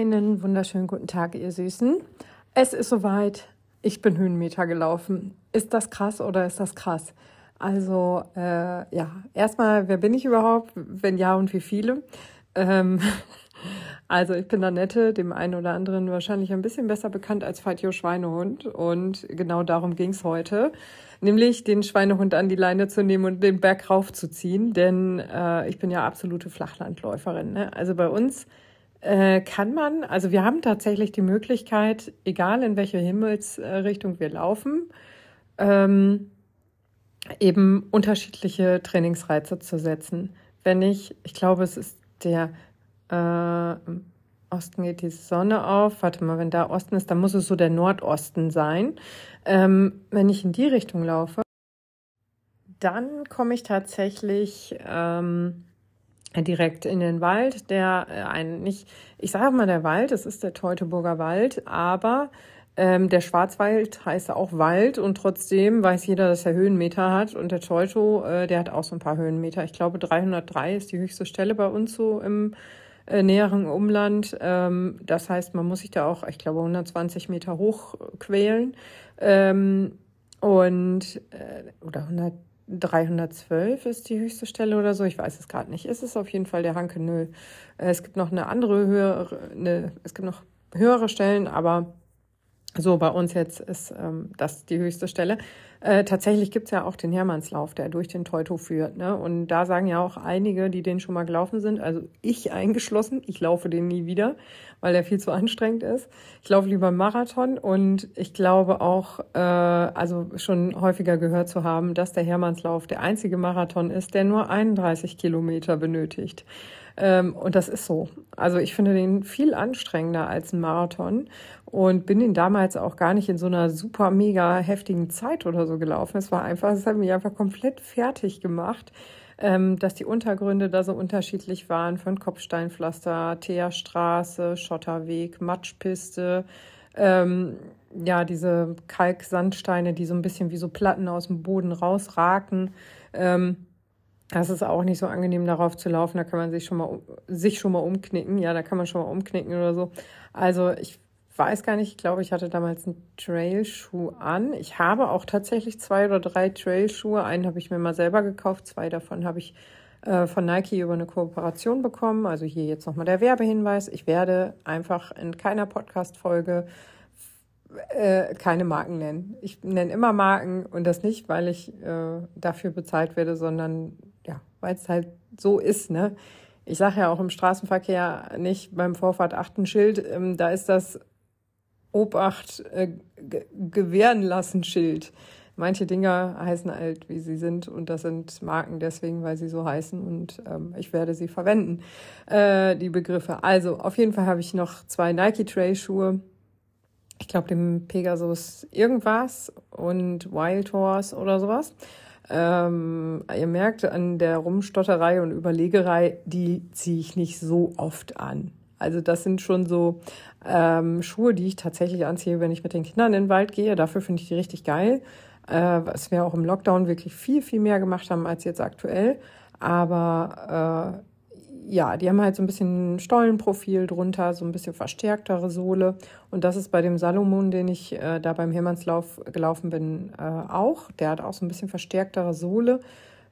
Einen wunderschönen guten Tag, ihr Süßen. Es ist soweit. Ich bin Höhenmeter gelaufen. Ist das krass oder ist das krass? Also, äh, ja, erstmal, wer bin ich überhaupt? Wenn ja und wie viele? Ähm, also, ich bin Annette, dem einen oder anderen wahrscheinlich ein bisschen besser bekannt als Fatio Schweinehund. Und genau darum ging's heute. Nämlich den Schweinehund an die Leine zu nehmen und den Berg raufzuziehen. Denn äh, ich bin ja absolute Flachlandläuferin. Ne? Also bei uns äh, kann man, also wir haben tatsächlich die Möglichkeit, egal in welche Himmelsrichtung wir laufen, ähm, eben unterschiedliche Trainingsreize zu setzen. Wenn ich, ich glaube, es ist der äh, Osten geht die Sonne auf. Warte mal, wenn da Osten ist, dann muss es so der Nordosten sein. Ähm, wenn ich in die Richtung laufe, dann komme ich tatsächlich ähm, direkt in den Wald, der äh, ein nicht, ich sage mal der Wald, es ist der Teutoburger Wald, aber ähm, der Schwarzwald heißt auch Wald und trotzdem weiß jeder, dass er Höhenmeter hat und der Teuto, äh, der hat auch so ein paar Höhenmeter. Ich glaube 303 ist die höchste Stelle bei uns so im äh, näheren Umland. Ähm, das heißt, man muss sich da auch, ich glaube 120 Meter hoch quälen ähm, und äh, oder 100 312 ist die höchste Stelle oder so. Ich weiß es gerade nicht. Ist es auf jeden Fall der Hanke Nö. Äh, es gibt noch eine andere höhere, eine, es gibt noch höhere Stellen, aber so bei uns jetzt ist ähm, das die höchste Stelle. Äh, tatsächlich gibt's ja auch den Hermannslauf, der durch den Teuto führt. Ne? Und da sagen ja auch einige, die den schon mal gelaufen sind, also ich eingeschlossen, ich laufe den nie wieder, weil der viel zu anstrengend ist. Ich laufe lieber Marathon und ich glaube auch, äh, also schon häufiger gehört zu haben, dass der Hermannslauf der einzige Marathon ist, der nur 31 Kilometer benötigt. Ähm, und das ist so. Also ich finde den viel anstrengender als ein Marathon und bin den damals auch gar nicht in so einer super mega heftigen Zeit oder so gelaufen. Es war einfach, es hat mich einfach komplett fertig gemacht, ähm, dass die Untergründe da so unterschiedlich waren von Kopfsteinpflaster, Teerstraße, Schotterweg, Matschpiste, ähm, ja, diese Kalksandsteine, die so ein bisschen wie so Platten aus dem Boden rausraken. Ähm, das ist auch nicht so angenehm, darauf zu laufen. Da kann man sich schon mal, sich schon mal umknicken. Ja, da kann man schon mal umknicken oder so. Also ich weiß gar nicht, ich glaube, ich hatte damals einen Trailschuh an. Ich habe auch tatsächlich zwei oder drei Trailschuhe. Einen habe ich mir mal selber gekauft, zwei davon habe ich äh, von Nike über eine Kooperation bekommen. Also hier jetzt nochmal der Werbehinweis. Ich werde einfach in keiner Podcast-Folge äh, keine Marken nennen. Ich nenne immer Marken und das nicht, weil ich äh, dafür bezahlt werde, sondern ja, weil es halt so ist, ne? Ich sage ja auch im Straßenverkehr nicht beim Vorfahrt achten Schild, ähm, da ist das Obacht äh, gewähren lassen Schild. Manche Dinger heißen halt, wie sie sind, und das sind Marken deswegen, weil sie so heißen und ähm, ich werde sie verwenden, äh, die Begriffe. Also, auf jeden Fall habe ich noch zwei Nike Trail Schuhe. Ich glaube, dem Pegasus irgendwas und Wild Horse oder sowas. Ähm, ihr merkt an der Rumstotterei und Überlegerei, die ziehe ich nicht so oft an. Also das sind schon so ähm, Schuhe, die ich tatsächlich anziehe, wenn ich mit den Kindern in den Wald gehe. Dafür finde ich die richtig geil. Äh, was wir auch im Lockdown wirklich viel, viel mehr gemacht haben als jetzt aktuell. Aber äh, ja, die haben halt so ein bisschen Stollenprofil drunter, so ein bisschen verstärktere Sohle. Und das ist bei dem Salomon, den ich äh, da beim Hemmerslauf gelaufen bin, äh, auch. Der hat auch so ein bisschen verstärktere Sohle,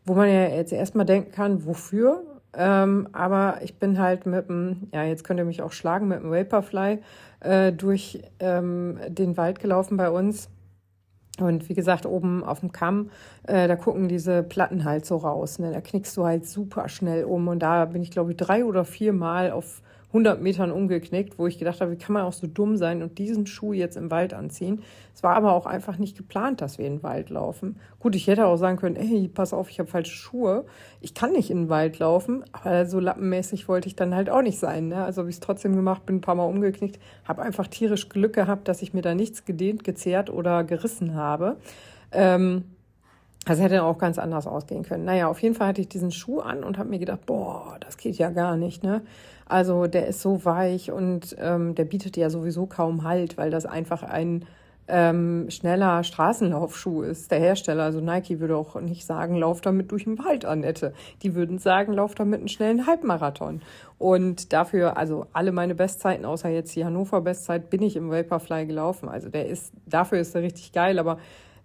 wo man ja jetzt erstmal denken kann, wofür? Ähm, aber ich bin halt mit dem, ja, jetzt könnt ihr mich auch schlagen, mit dem Vaporfly äh, durch ähm, den Wald gelaufen bei uns. Und wie gesagt, oben auf dem Kamm, äh, da gucken diese Platten halt so raus. Ne? Da knickst du halt super schnell um. Und da bin ich, glaube ich, drei oder vier Mal auf 100 Metern umgeknickt, wo ich gedacht habe, wie kann man auch so dumm sein und diesen Schuh jetzt im Wald anziehen. Es war aber auch einfach nicht geplant, dass wir in den Wald laufen. Gut, ich hätte auch sagen können, ey, pass auf, ich habe falsche Schuhe. Ich kann nicht in den Wald laufen, aber so lappenmäßig wollte ich dann halt auch nicht sein. Ne? Also habe ich es trotzdem gemacht, bin ein paar Mal umgeknickt, habe einfach tierisch Glück gehabt, dass ich mir da nichts gedehnt, gezerrt oder gerissen habe. Ähm, das hätte auch ganz anders ausgehen können. Naja, auf jeden Fall hatte ich diesen Schuh an und habe mir gedacht, boah, das geht ja gar nicht, ne? Also der ist so weich und ähm, der bietet ja sowieso kaum Halt, weil das einfach ein ähm, schneller Straßenlaufschuh ist. Der Hersteller, also Nike, würde auch nicht sagen, lauf damit durch den Wald, Annette. Die würden sagen, lauf damit einen schnellen Halbmarathon. Und dafür, also alle meine Bestzeiten, außer jetzt die Hannover Bestzeit, bin ich im Vaporfly gelaufen. Also der ist, dafür ist er richtig geil, aber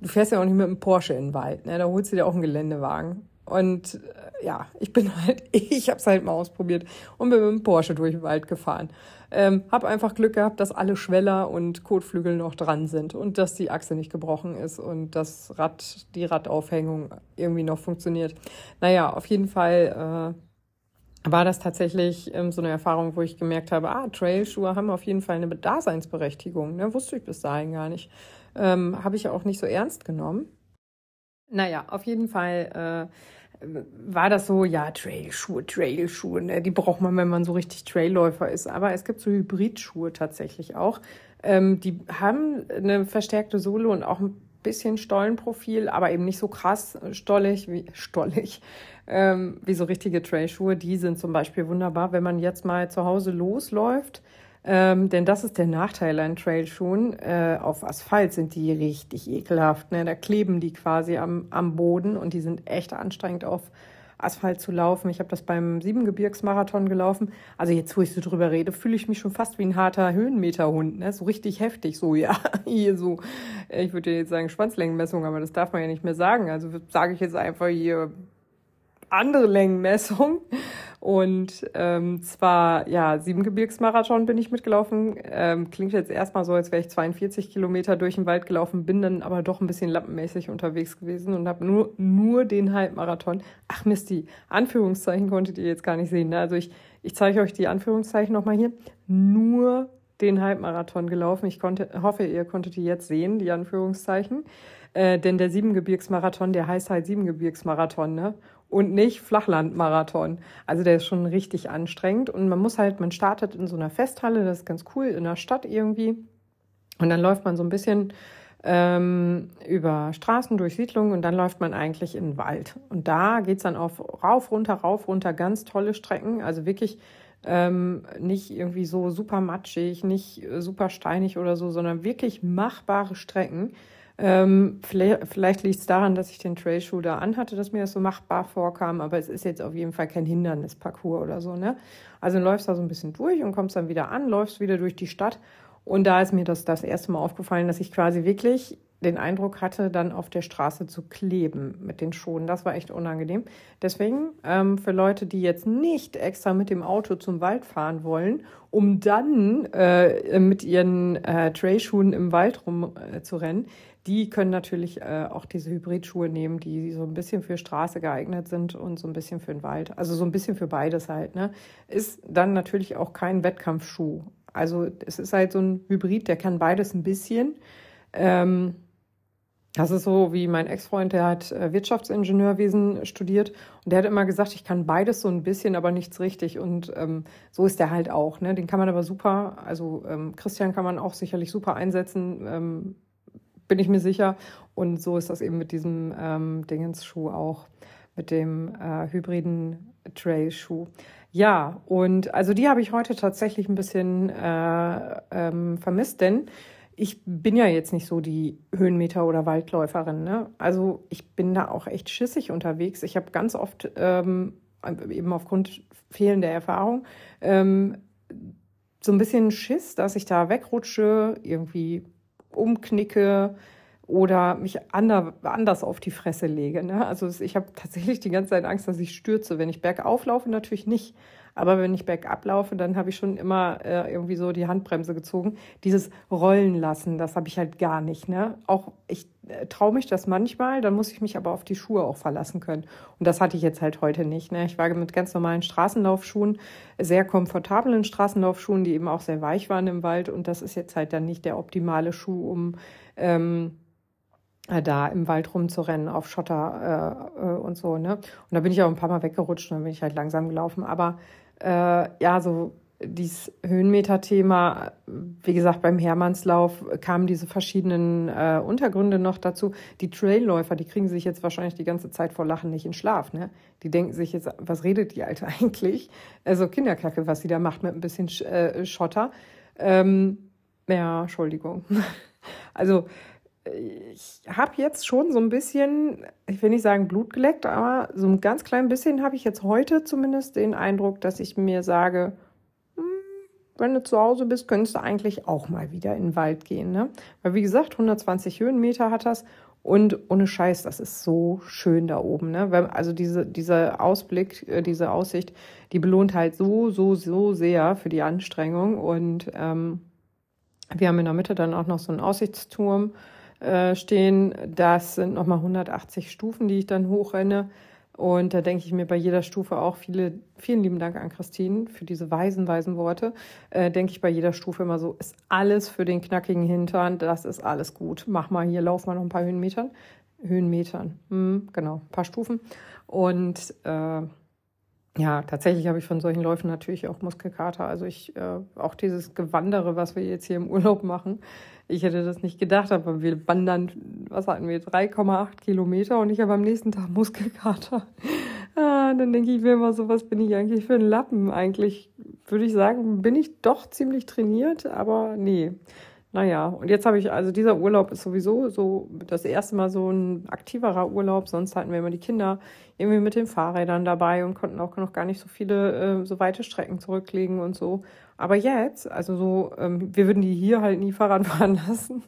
du fährst ja auch nicht mit einem Porsche in den Wald. Ne? Da holst du dir auch einen Geländewagen. Und äh, ja, ich bin halt, ich habe es halt mal ausprobiert und bin mit dem Porsche durch den Wald gefahren. Ähm, habe einfach Glück gehabt, dass alle Schweller und Kotflügel noch dran sind und dass die Achse nicht gebrochen ist und das Rad, die Radaufhängung irgendwie noch funktioniert. Naja, auf jeden Fall äh, war das tatsächlich ähm, so eine Erfahrung, wo ich gemerkt habe, ah, Trailschuhe haben auf jeden Fall eine Daseinsberechtigung. Ne? Wusste ich bis dahin gar nicht. Ähm, habe ich auch nicht so ernst genommen. Naja, auf jeden Fall äh, war das so, ja, Trailschuhe, Trailschuhe, ne? die braucht man, wenn man so richtig Trailläufer ist. Aber es gibt so Hybridschuhe tatsächlich auch. Ähm, die haben eine verstärkte Sohle und auch ein bisschen Stollenprofil, aber eben nicht so krass stollig wie stollig ähm, wie so richtige Trailschuhe. Die sind zum Beispiel wunderbar, wenn man jetzt mal zu Hause losläuft ähm, denn das ist der Nachteil an Trailschuhen. Äh, auf Asphalt sind die richtig ekelhaft. Ne? Da kleben die quasi am, am Boden und die sind echt anstrengend auf Asphalt zu laufen. Ich habe das beim Siebengebirgsmarathon gelaufen. Also jetzt, wo ich so drüber rede, fühle ich mich schon fast wie ein harter Höhenmeterhund. Ne? So richtig heftig. So, ja, hier so, ich würde jetzt sagen Schwanzlängenmessung, aber das darf man ja nicht mehr sagen. Also sage ich jetzt einfach hier andere Längenmessung. Und ähm, zwar, ja, Siebengebirgsmarathon bin ich mitgelaufen. Ähm, klingt jetzt erstmal so, als wäre ich 42 Kilometer durch den Wald gelaufen, bin dann aber doch ein bisschen lappenmäßig unterwegs gewesen und habe nur, nur den Halbmarathon. Ach Mist, die Anführungszeichen konntet ihr jetzt gar nicht sehen. Ne? Also ich, ich zeige euch die Anführungszeichen nochmal hier. Nur den Halbmarathon gelaufen. Ich konnte, hoffe, ihr konntet die jetzt sehen, die Anführungszeichen. Äh, denn der Siebengebirgsmarathon, der heißt halt Siebengebirgsmarathon, ne? Und nicht Flachlandmarathon. Also der ist schon richtig anstrengend und man muss halt, man startet in so einer Festhalle, das ist ganz cool, in der Stadt irgendwie. Und dann läuft man so ein bisschen ähm, über Straßen, durch Siedlungen und dann läuft man eigentlich in den Wald. Und da geht's dann auf rauf, runter, rauf, runter, ganz tolle Strecken. Also wirklich ähm, nicht irgendwie so super matschig, nicht super steinig oder so, sondern wirklich machbare Strecken ähm, vielleicht vielleicht liegt es daran, dass ich den Trailschuh da anhatte, dass mir das so machbar vorkam, aber es ist jetzt auf jeden Fall kein Hindernisparcours oder so. Ne? Also läufst da so ein bisschen durch und kommst dann wieder an, läufst wieder durch die Stadt. Und da ist mir das das erste Mal aufgefallen, dass ich quasi wirklich den Eindruck hatte, dann auf der Straße zu kleben mit den Schuhen. Das war echt unangenehm. Deswegen ähm, für Leute, die jetzt nicht extra mit dem Auto zum Wald fahren wollen, um dann äh, mit ihren äh, Trailschuhen im Wald rum äh, die können natürlich äh, auch diese Hybridschuhe nehmen, die so ein bisschen für Straße geeignet sind und so ein bisschen für den Wald. Also so ein bisschen für beides halt. Ne? Ist dann natürlich auch kein Wettkampfschuh. Also es ist halt so ein Hybrid, der kann beides ein bisschen. Ähm, das ist so wie mein Ex-Freund, der hat äh, Wirtschaftsingenieurwesen studiert und der hat immer gesagt, ich kann beides so ein bisschen, aber nichts richtig. Und ähm, so ist der halt auch. Ne? Den kann man aber super, also ähm, Christian kann man auch sicherlich super einsetzen, ähm, bin ich mir sicher. Und so ist das eben mit diesem ähm, Dingensschuh auch, mit dem äh, hybriden Trail-Schuh. Ja, und also die habe ich heute tatsächlich ein bisschen äh, ähm, vermisst, denn ich bin ja jetzt nicht so die Höhenmeter- oder Waldläuferin. Ne? Also ich bin da auch echt schissig unterwegs. Ich habe ganz oft ähm, eben aufgrund fehlender Erfahrung ähm, so ein bisschen Schiss, dass ich da wegrutsche, irgendwie umknicke oder mich anders auf die Fresse lege. Ne? Also ich habe tatsächlich die ganze Zeit Angst, dass ich stürze. Wenn ich bergauf laufe, natürlich nicht. Aber wenn ich bergab laufe, dann habe ich schon immer äh, irgendwie so die Handbremse gezogen. Dieses Rollen lassen, das habe ich halt gar nicht. Ne? Auch ich traue mich das manchmal, dann muss ich mich aber auf die Schuhe auch verlassen können. Und das hatte ich jetzt halt heute nicht. Ne? Ich war mit ganz normalen Straßenlaufschuhen, sehr komfortablen Straßenlaufschuhen, die eben auch sehr weich waren im Wald. Und das ist jetzt halt dann nicht der optimale Schuh, um ähm, äh, da im Wald rumzurennen auf Schotter äh, äh, und so. Ne? Und da bin ich auch ein paar Mal weggerutscht und dann bin ich halt langsam gelaufen. Aber äh, ja, so dieses Höhenmeter-Thema, wie gesagt, beim Hermannslauf kamen diese verschiedenen äh, Untergründe noch dazu. Die Trailläufer, die kriegen sich jetzt wahrscheinlich die ganze Zeit vor Lachen nicht in Schlaf. Ne? Die denken sich jetzt, was redet die Alte eigentlich? Also Kinderkacke, was sie da macht mit ein bisschen äh, Schotter. Ähm, ja, Entschuldigung. Also ich habe jetzt schon so ein bisschen, ich will nicht sagen Blut geleckt, aber so ein ganz klein bisschen habe ich jetzt heute zumindest den Eindruck, dass ich mir sage, wenn du zu Hause bist, könntest du eigentlich auch mal wieder in den Wald gehen. Ne? Weil wie gesagt, 120 Höhenmeter hat das und ohne Scheiß, das ist so schön da oben. Ne? Weil, also diese, dieser Ausblick, äh, diese Aussicht, die belohnt halt so, so, so sehr für die Anstrengung. Und ähm, wir haben in der Mitte dann auch noch so einen Aussichtsturm äh, stehen. Das sind nochmal 180 Stufen, die ich dann hochrenne. Und da denke ich mir bei jeder Stufe auch viele, vielen lieben Dank an Christine für diese weisen, weisen Worte. Äh, denke ich bei jeder Stufe immer so, ist alles für den knackigen Hintern, das ist alles gut. Mach mal hier, lauf mal noch ein paar Höhenmetern. Höhenmetern, hm, genau, ein paar Stufen. Und äh, ja, tatsächlich habe ich von solchen Läufen natürlich auch Muskelkater. Also ich, äh, auch dieses Gewandere, was wir jetzt hier im Urlaub machen, ich hätte das nicht gedacht, aber wir wandern, was hatten wir, 3,8 Kilometer und ich habe am nächsten Tag Muskelkater. Ah, dann denke ich mir immer so, was bin ich eigentlich für ein Lappen? Eigentlich würde ich sagen, bin ich doch ziemlich trainiert, aber nee. Naja, und jetzt habe ich, also dieser Urlaub ist sowieso so das erste Mal so ein aktiverer Urlaub. Sonst hatten wir immer die Kinder irgendwie mit den Fahrrädern dabei und konnten auch noch gar nicht so viele, äh, so weite Strecken zurücklegen und so. Aber jetzt, also so, ähm, wir würden die hier halt nie Fahrrad fahren lassen,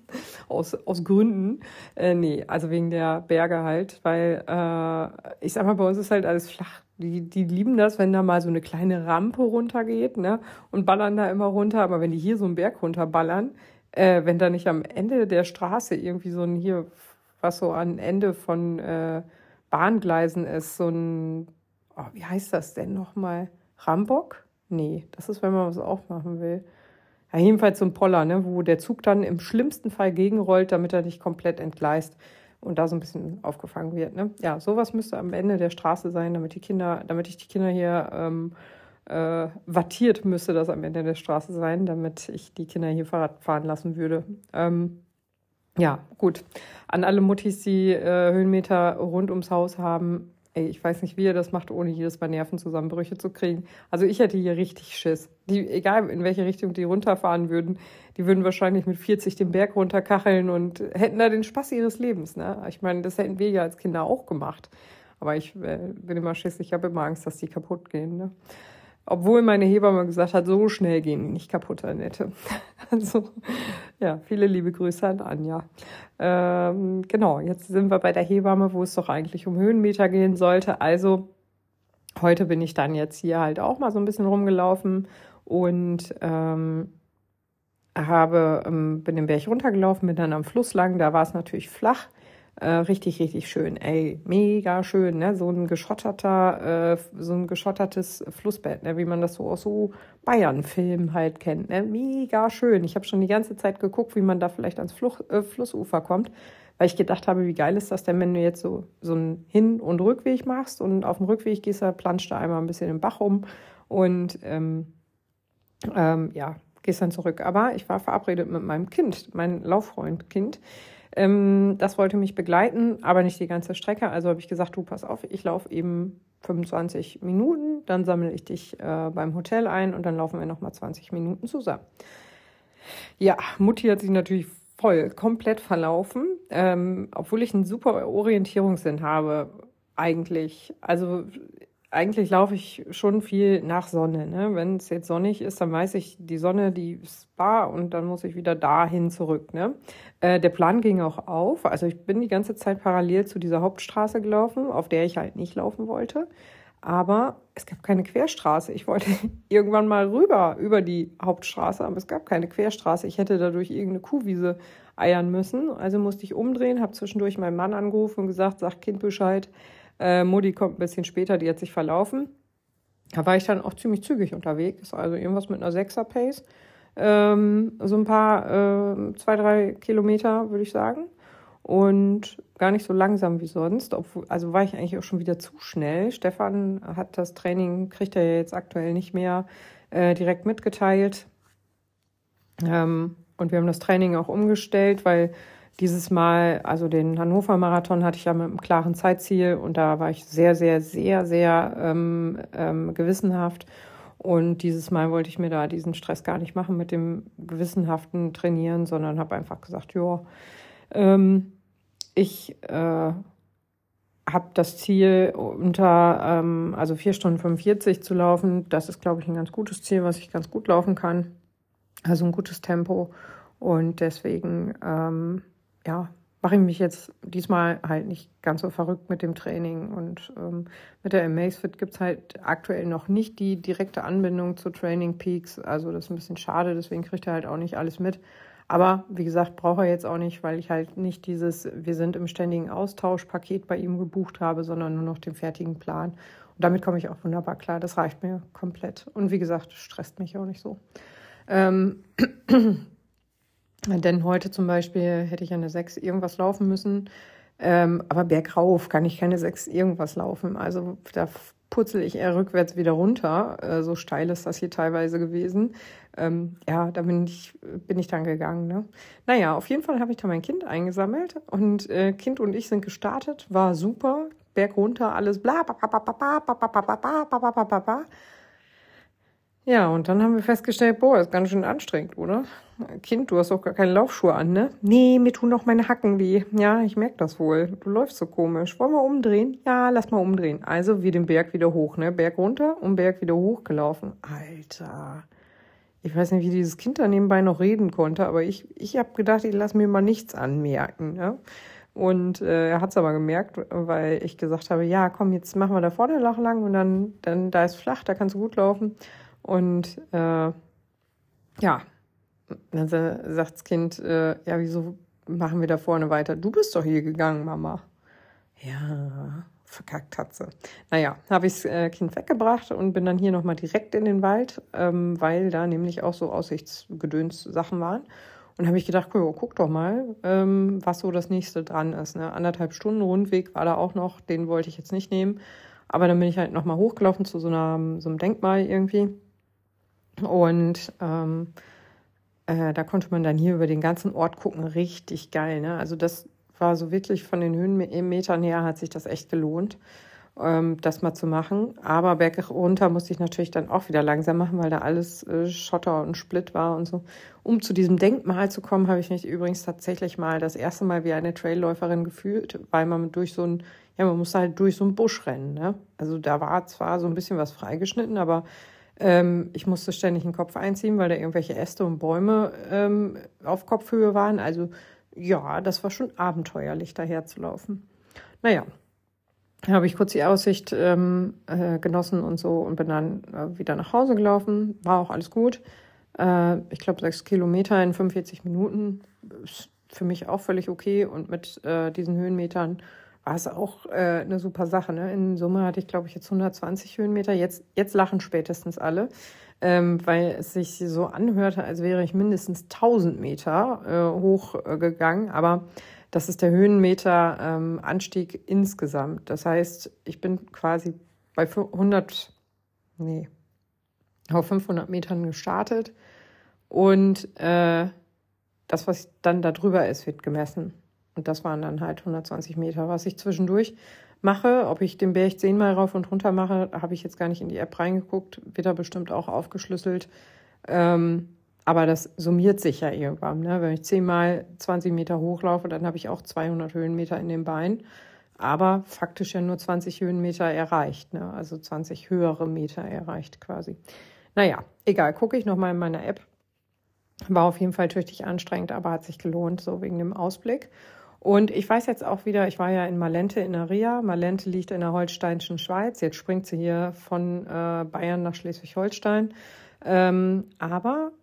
aus, aus Gründen. Äh, nee, also wegen der Berge halt, weil äh, ich sag mal, bei uns ist halt alles flach. Die, die lieben das, wenn da mal so eine kleine Rampe runtergeht, ne? Und ballern da immer runter. Aber wenn die hier so einen Berg runterballern, äh, wenn da nicht am Ende der Straße irgendwie so ein hier, was so an Ende von äh, Bahngleisen ist, so ein, oh, wie heißt das denn nochmal? Rambock? Nee, das ist, wenn man was aufmachen will. Ja, jedenfalls so ein Poller, ne, wo der Zug dann im schlimmsten Fall gegenrollt, damit er nicht komplett entgleist und da so ein bisschen aufgefangen wird. Ne? Ja, sowas müsste am Ende der Straße sein, damit die Kinder, damit ich die Kinder hier ähm, äh, wattiert müsste das am Ende der Straße sein, damit ich die Kinder hier Fahrrad fahren lassen würde. Ähm, ja, gut. An alle Muttis, die äh, Höhenmeter rund ums Haus haben, ey, ich weiß nicht, wie ihr das macht, ohne jedes Mal Nervenzusammenbrüche zu kriegen. Also ich hätte hier richtig Schiss. Die, egal in welche Richtung die runterfahren würden, die würden wahrscheinlich mit 40 den Berg runterkacheln und hätten da den Spaß ihres Lebens. Ne? Ich meine, das hätten wir ja als Kinder auch gemacht. Aber ich äh, bin immer Schiss, ich habe immer Angst, dass die kaputt gehen. Ne? Obwohl meine Hebamme gesagt hat, so schnell gehen die nicht kaputt, Annette. Also, ja, viele liebe Grüße an Anja. Ähm, genau, jetzt sind wir bei der Hebamme, wo es doch eigentlich um Höhenmeter gehen sollte. Also, heute bin ich dann jetzt hier halt auch mal so ein bisschen rumgelaufen und ähm, habe, ähm, bin den Berg runtergelaufen, bin dann am Fluss lang, da war es natürlich flach. Äh, richtig, richtig schön. Ey, mega schön, ne? So ein geschotterter, äh, so ein geschottertes Flussbett, ne? Wie man das so aus so Bayern-Filmen halt kennt, ne? Mega schön. Ich habe schon die ganze Zeit geguckt, wie man da vielleicht ans Fluch, äh, Flussufer kommt, weil ich gedacht habe, wie geil ist das denn, wenn du jetzt so, so einen Hin- und Rückweg machst und auf dem Rückweg gehst du, planscht da einmal ein bisschen im Bach um und, ähm, ähm, ja, gehst dann zurück. Aber ich war verabredet mit meinem Kind, mein Lauffreund-Kind. Ähm, das wollte mich begleiten, aber nicht die ganze Strecke. Also habe ich gesagt, du pass auf, ich laufe eben 25 Minuten, dann sammle ich dich äh, beim Hotel ein und dann laufen wir nochmal 20 Minuten zusammen. Ja, Mutti hat sich natürlich voll, komplett verlaufen, ähm, obwohl ich einen super Orientierungssinn habe, eigentlich. Also eigentlich laufe ich schon viel nach Sonne. Ne? Wenn es jetzt sonnig ist, dann weiß ich, die Sonne, die ist bar und dann muss ich wieder dahin zurück. Ne? Äh, der Plan ging auch auf. Also ich bin die ganze Zeit parallel zu dieser Hauptstraße gelaufen, auf der ich halt nicht laufen wollte. Aber es gab keine Querstraße. Ich wollte irgendwann mal rüber über die Hauptstraße, aber es gab keine Querstraße. Ich hätte dadurch irgendeine Kuhwiese eiern müssen. Also musste ich umdrehen, habe zwischendurch meinen Mann angerufen und gesagt, sag Kind Bescheid, äh, Mutti kommt ein bisschen später, die hat sich verlaufen. Da war ich dann auch ziemlich zügig unterwegs, also irgendwas mit einer Sechser-Pace. Ähm, so ein paar, äh, zwei, drei Kilometer, würde ich sagen. Und gar nicht so langsam wie sonst. Obwohl, also war ich eigentlich auch schon wieder zu schnell. Stefan hat das Training, kriegt er ja jetzt aktuell nicht mehr äh, direkt mitgeteilt. Ähm, und wir haben das Training auch umgestellt, weil dieses Mal, also den Hannover Marathon hatte ich ja mit einem klaren Zeitziel und da war ich sehr, sehr, sehr, sehr ähm, ähm, gewissenhaft Und dieses Mal wollte ich mir da diesen Stress gar nicht machen mit dem gewissenhaften Trainieren, sondern habe einfach gesagt, ja, ähm, ich äh, habe das Ziel, unter ähm, also 4 Stunden 45 zu laufen. Das ist, glaube ich, ein ganz gutes Ziel, was ich ganz gut laufen kann. Also ein gutes Tempo. Und deswegen, ähm, ja, mache ich mich jetzt diesmal halt nicht ganz so verrückt mit dem Training. Und ähm, mit der Amazfit gibt es halt aktuell noch nicht die direkte Anbindung zu Training Peaks. Also das ist ein bisschen schade, deswegen kriegt er halt auch nicht alles mit. Aber wie gesagt, braucht er jetzt auch nicht, weil ich halt nicht dieses Wir sind im ständigen Austausch-Paket bei ihm gebucht habe, sondern nur noch den fertigen Plan. Und damit komme ich auch wunderbar klar. Das reicht mir komplett. Und wie gesagt, stresst mich auch nicht so. Ähm, Denn heute zum Beispiel hätte ich eine 6 irgendwas laufen müssen. Ähm, aber bergauf kann ich keine 6 irgendwas laufen. Also da purzel ich eher rückwärts wieder runter. Äh, so steil ist das hier teilweise gewesen. Ähm, ja, da bin ich, bin ich dann gegangen. Ne? Naja, auf jeden Fall habe ich da mein Kind eingesammelt und äh, Kind und ich sind gestartet. War super. Berg runter, alles bla, bla, bla, bla, bla, bla, bla, bla, bla, bla, bla, bla, bla. Ja, und dann haben wir festgestellt, boah, ist ganz schön anstrengend, oder? Kind, du hast auch gar keine Laufschuhe an, ne? Nee, mir tun doch meine Hacken weh. Ja, ich merke das wohl. Du läufst so komisch. Wollen wir umdrehen? Ja, lass mal umdrehen. Also wie den Berg wieder hoch, ne? Berg runter und Berg wieder hochgelaufen. Alter. Ich weiß nicht, wie dieses Kind da nebenbei noch reden konnte, aber ich, ich habe gedacht, ich lass mir mal nichts anmerken, ne? Und äh, er hat es aber gemerkt, weil ich gesagt habe, ja, komm, jetzt machen wir da vorne Lach lang und dann, dann da ist flach, da kannst du gut laufen. Und äh, ja, dann sagt das Kind, äh, ja, wieso machen wir da vorne weiter? Du bist doch hier gegangen, Mama. Ja, verkackt hat sie. Naja, habe ich das äh, Kind weggebracht und bin dann hier nochmal direkt in den Wald, ähm, weil da nämlich auch so Aussichtsgedöns-Sachen waren. Und habe ich gedacht, cool, guck doch mal, ähm, was so das nächste dran ist. Ne? Anderthalb Stunden Rundweg war da auch noch, den wollte ich jetzt nicht nehmen. Aber dann bin ich halt nochmal hochgelaufen zu so, einer, so einem Denkmal irgendwie. Und ähm, äh, da konnte man dann hier über den ganzen Ort gucken. Richtig geil. Ne? Also das war so wirklich von den Höhenmetern her hat sich das echt gelohnt, ähm, das mal zu machen. Aber berg runter musste ich natürlich dann auch wieder langsam machen, weil da alles äh, Schotter und Split war und so. Um zu diesem Denkmal zu kommen, habe ich mich übrigens tatsächlich mal das erste Mal wie eine Trailläuferin gefühlt, weil man durch so ein, ja, man musste halt durch so einen Busch rennen. Ne? Also da war zwar so ein bisschen was freigeschnitten, aber ähm, ich musste ständig den Kopf einziehen, weil da irgendwelche Äste und Bäume ähm, auf Kopfhöhe waren. Also ja, das war schon abenteuerlich, daher zu laufen. Naja, habe ich kurz die Aussicht ähm, äh, genossen und so und bin dann äh, wieder nach Hause gelaufen. War auch alles gut. Äh, ich glaube, sechs Kilometer in 45 Minuten ist für mich auch völlig okay. Und mit äh, diesen Höhenmetern war es auch äh, eine super Sache. Ne? In Summe hatte ich, glaube ich, jetzt 120 Höhenmeter. Jetzt, jetzt lachen spätestens alle, ähm, weil es sich so anhörte, als wäre ich mindestens 1000 Meter äh, hochgegangen. Äh, Aber das ist der Höhenmeter ähm, insgesamt. Das heißt, ich bin quasi bei 100, nee, auf 500 Metern gestartet und äh, das, was dann da drüber ist, wird gemessen. Und das waren dann halt 120 Meter. Was ich zwischendurch mache, ob ich den Berg zehnmal rauf und runter mache, habe ich jetzt gar nicht in die App reingeguckt, wird da bestimmt auch aufgeschlüsselt. Ähm, aber das summiert sich ja irgendwann. Ne? Wenn ich zehnmal 20 Meter hochlaufe, dann habe ich auch 200 Höhenmeter in den Beinen. Aber faktisch ja nur 20 Höhenmeter erreicht. Ne? Also 20 höhere Meter erreicht quasi. Naja, egal. Gucke ich nochmal in meiner App. War auf jeden Fall tüchtig anstrengend, aber hat sich gelohnt, so wegen dem Ausblick. Und ich weiß jetzt auch wieder, ich war ja in Malente in der Ria. Malente liegt in der holsteinischen Schweiz. Jetzt springt sie hier von äh, Bayern nach Schleswig-Holstein. Ähm, aber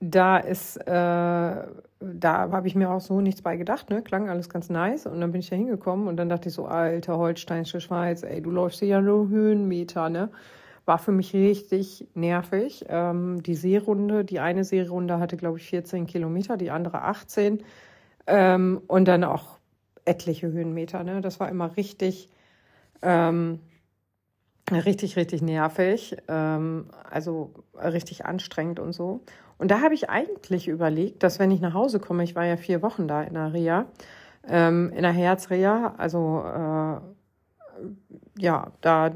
da ist, äh, da habe ich mir auch so nichts bei gedacht, ne? Klang alles ganz nice. Und dann bin ich da hingekommen und dann dachte ich so, alter holsteinische Schweiz, ey, du läufst hier ja nur Höhenmeter, ne? War für mich richtig nervig. Ähm, die Seerunde, die eine Seerunde hatte, glaube ich, 14 Kilometer, die andere 18. Ähm, und dann auch etliche Höhenmeter. Ne? Das war immer richtig, ähm, richtig, richtig nervig. Ähm, also richtig anstrengend und so. Und da habe ich eigentlich überlegt, dass wenn ich nach Hause komme, ich war ja vier Wochen da in der Reha, ähm, in der Herzreha, also äh, ja, da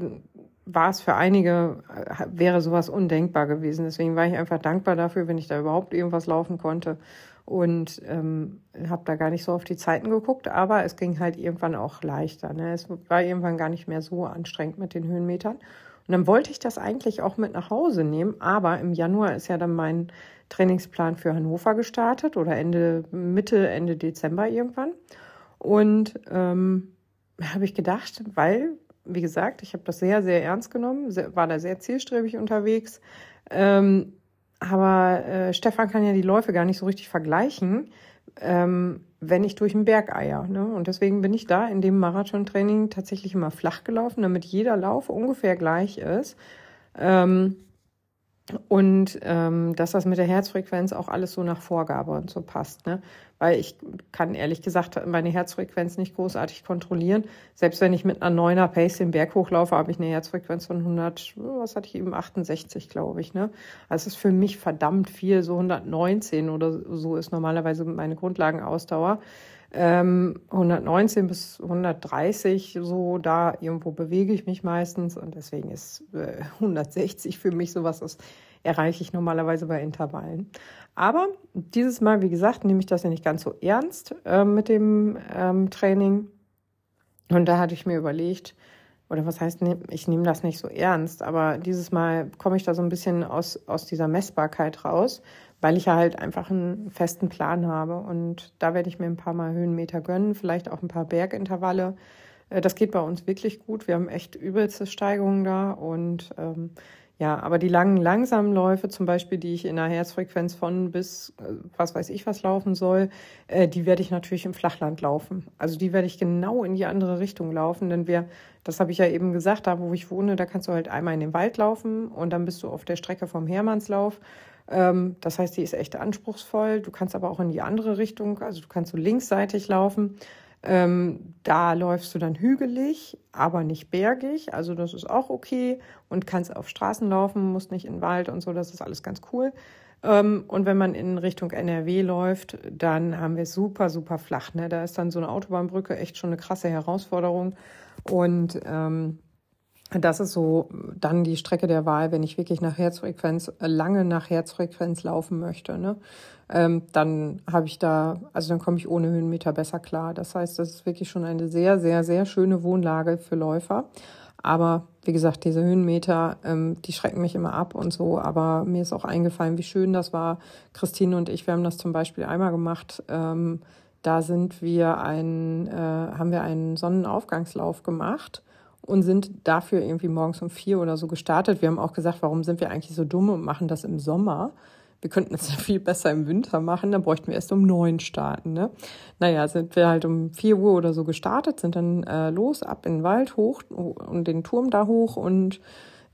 war es für einige, äh, wäre sowas undenkbar gewesen. Deswegen war ich einfach dankbar dafür, wenn ich da überhaupt irgendwas laufen konnte. Und ähm, habe da gar nicht so auf die Zeiten geguckt, aber es ging halt irgendwann auch leichter. Ne? Es war irgendwann gar nicht mehr so anstrengend mit den Höhenmetern. Und dann wollte ich das eigentlich auch mit nach Hause nehmen, aber im Januar ist ja dann mein Trainingsplan für Hannover gestartet oder Ende, Mitte, Ende Dezember irgendwann. Und ähm, habe ich gedacht, weil wie gesagt, ich habe das sehr, sehr ernst genommen, war da sehr zielstrebig unterwegs. Ähm, aber äh, Stefan kann ja die Läufe gar nicht so richtig vergleichen, ähm, wenn ich durch den Berg eier. Ne? Und deswegen bin ich da in dem Marathontraining tatsächlich immer flach gelaufen, damit jeder Lauf ungefähr gleich ist. Ähm, und ähm, dass das mit der Herzfrequenz auch alles so nach Vorgabe und so passt. Ne? Weil ich kann ehrlich gesagt meine Herzfrequenz nicht großartig kontrollieren. Selbst wenn ich mit einer neuner Pace den Berg hochlaufe, habe ich eine Herzfrequenz von 100, was hatte ich eben, 68, glaube ich. Ne? Also es ist für mich verdammt viel, so 119 oder so ist normalerweise meine Grundlagenausdauer. Ähm, 119 bis 130, so da irgendwo bewege ich mich meistens und deswegen ist äh, 160 für mich sowas, das erreiche ich normalerweise bei Intervallen. Aber dieses Mal, wie gesagt, nehme ich das ja nicht ganz so ernst äh, mit dem ähm, Training. Und da hatte ich mir überlegt, oder was heißt, ich nehme das nicht so ernst, aber dieses Mal komme ich da so ein bisschen aus, aus dieser Messbarkeit raus weil ich ja halt einfach einen festen Plan habe. Und da werde ich mir ein paar Mal Höhenmeter gönnen, vielleicht auch ein paar Bergintervalle. Äh, das geht bei uns wirklich gut. Wir haben echt übelste Steigungen da. Und ähm, ja, aber die langen, langsamen Läufe, zum Beispiel, die ich in einer Herzfrequenz von bis äh, was weiß ich was laufen soll, äh, die werde ich natürlich im Flachland laufen. Also die werde ich genau in die andere Richtung laufen, denn wir, das habe ich ja eben gesagt, da wo ich wohne, da kannst du halt einmal in den Wald laufen und dann bist du auf der Strecke vom Hermannslauf. Ähm, das heißt, die ist echt anspruchsvoll. Du kannst aber auch in die andere Richtung, also du kannst so linksseitig laufen. Ähm, da läufst du dann hügelig, aber nicht bergig. Also das ist auch okay und kannst auf Straßen laufen, musst nicht in den Wald und so. Das ist alles ganz cool. Ähm, und wenn man in Richtung NRW läuft, dann haben wir super, super flach. Ne? Da ist dann so eine Autobahnbrücke echt schon eine krasse Herausforderung. Und ähm, das ist so dann die Strecke der Wahl, wenn ich wirklich nach Herzfrequenz, äh, lange nach Herzfrequenz laufen möchte. Ne? Ähm, dann habe ich da, also dann komme ich ohne Höhenmeter besser klar. Das heißt, das ist wirklich schon eine sehr, sehr, sehr schöne Wohnlage für Läufer. Aber wie gesagt, diese Höhenmeter, ähm, die schrecken mich immer ab und so. Aber mir ist auch eingefallen, wie schön das war. Christine und ich, wir haben das zum Beispiel einmal gemacht. Ähm, da sind wir ein, äh, haben wir einen Sonnenaufgangslauf gemacht und sind dafür irgendwie morgens um vier oder so gestartet. Wir haben auch gesagt, warum sind wir eigentlich so dumm und machen das im Sommer? Wir könnten es ja viel besser im Winter machen, dann bräuchten wir erst um neun starten. Ne? Naja, sind wir halt um vier Uhr oder so gestartet, sind dann äh, los, ab in den Wald hoch und den Turm da hoch und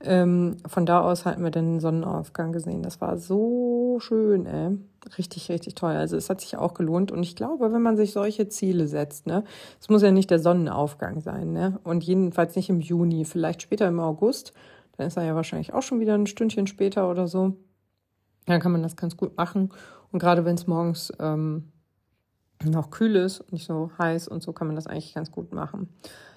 ähm, von da aus hatten wir den Sonnenaufgang gesehen. Das war so schön, ey. Richtig, richtig toll. Also es hat sich auch gelohnt. Und ich glaube, wenn man sich solche Ziele setzt, ne, es muss ja nicht der Sonnenaufgang sein, ne? Und jedenfalls nicht im Juni, vielleicht später im August. Dann ist er ja wahrscheinlich auch schon wieder ein Stündchen später oder so. Dann kann man das ganz gut machen. Und gerade wenn es morgens ähm, noch kühl ist und nicht so heiß und so, kann man das eigentlich ganz gut machen.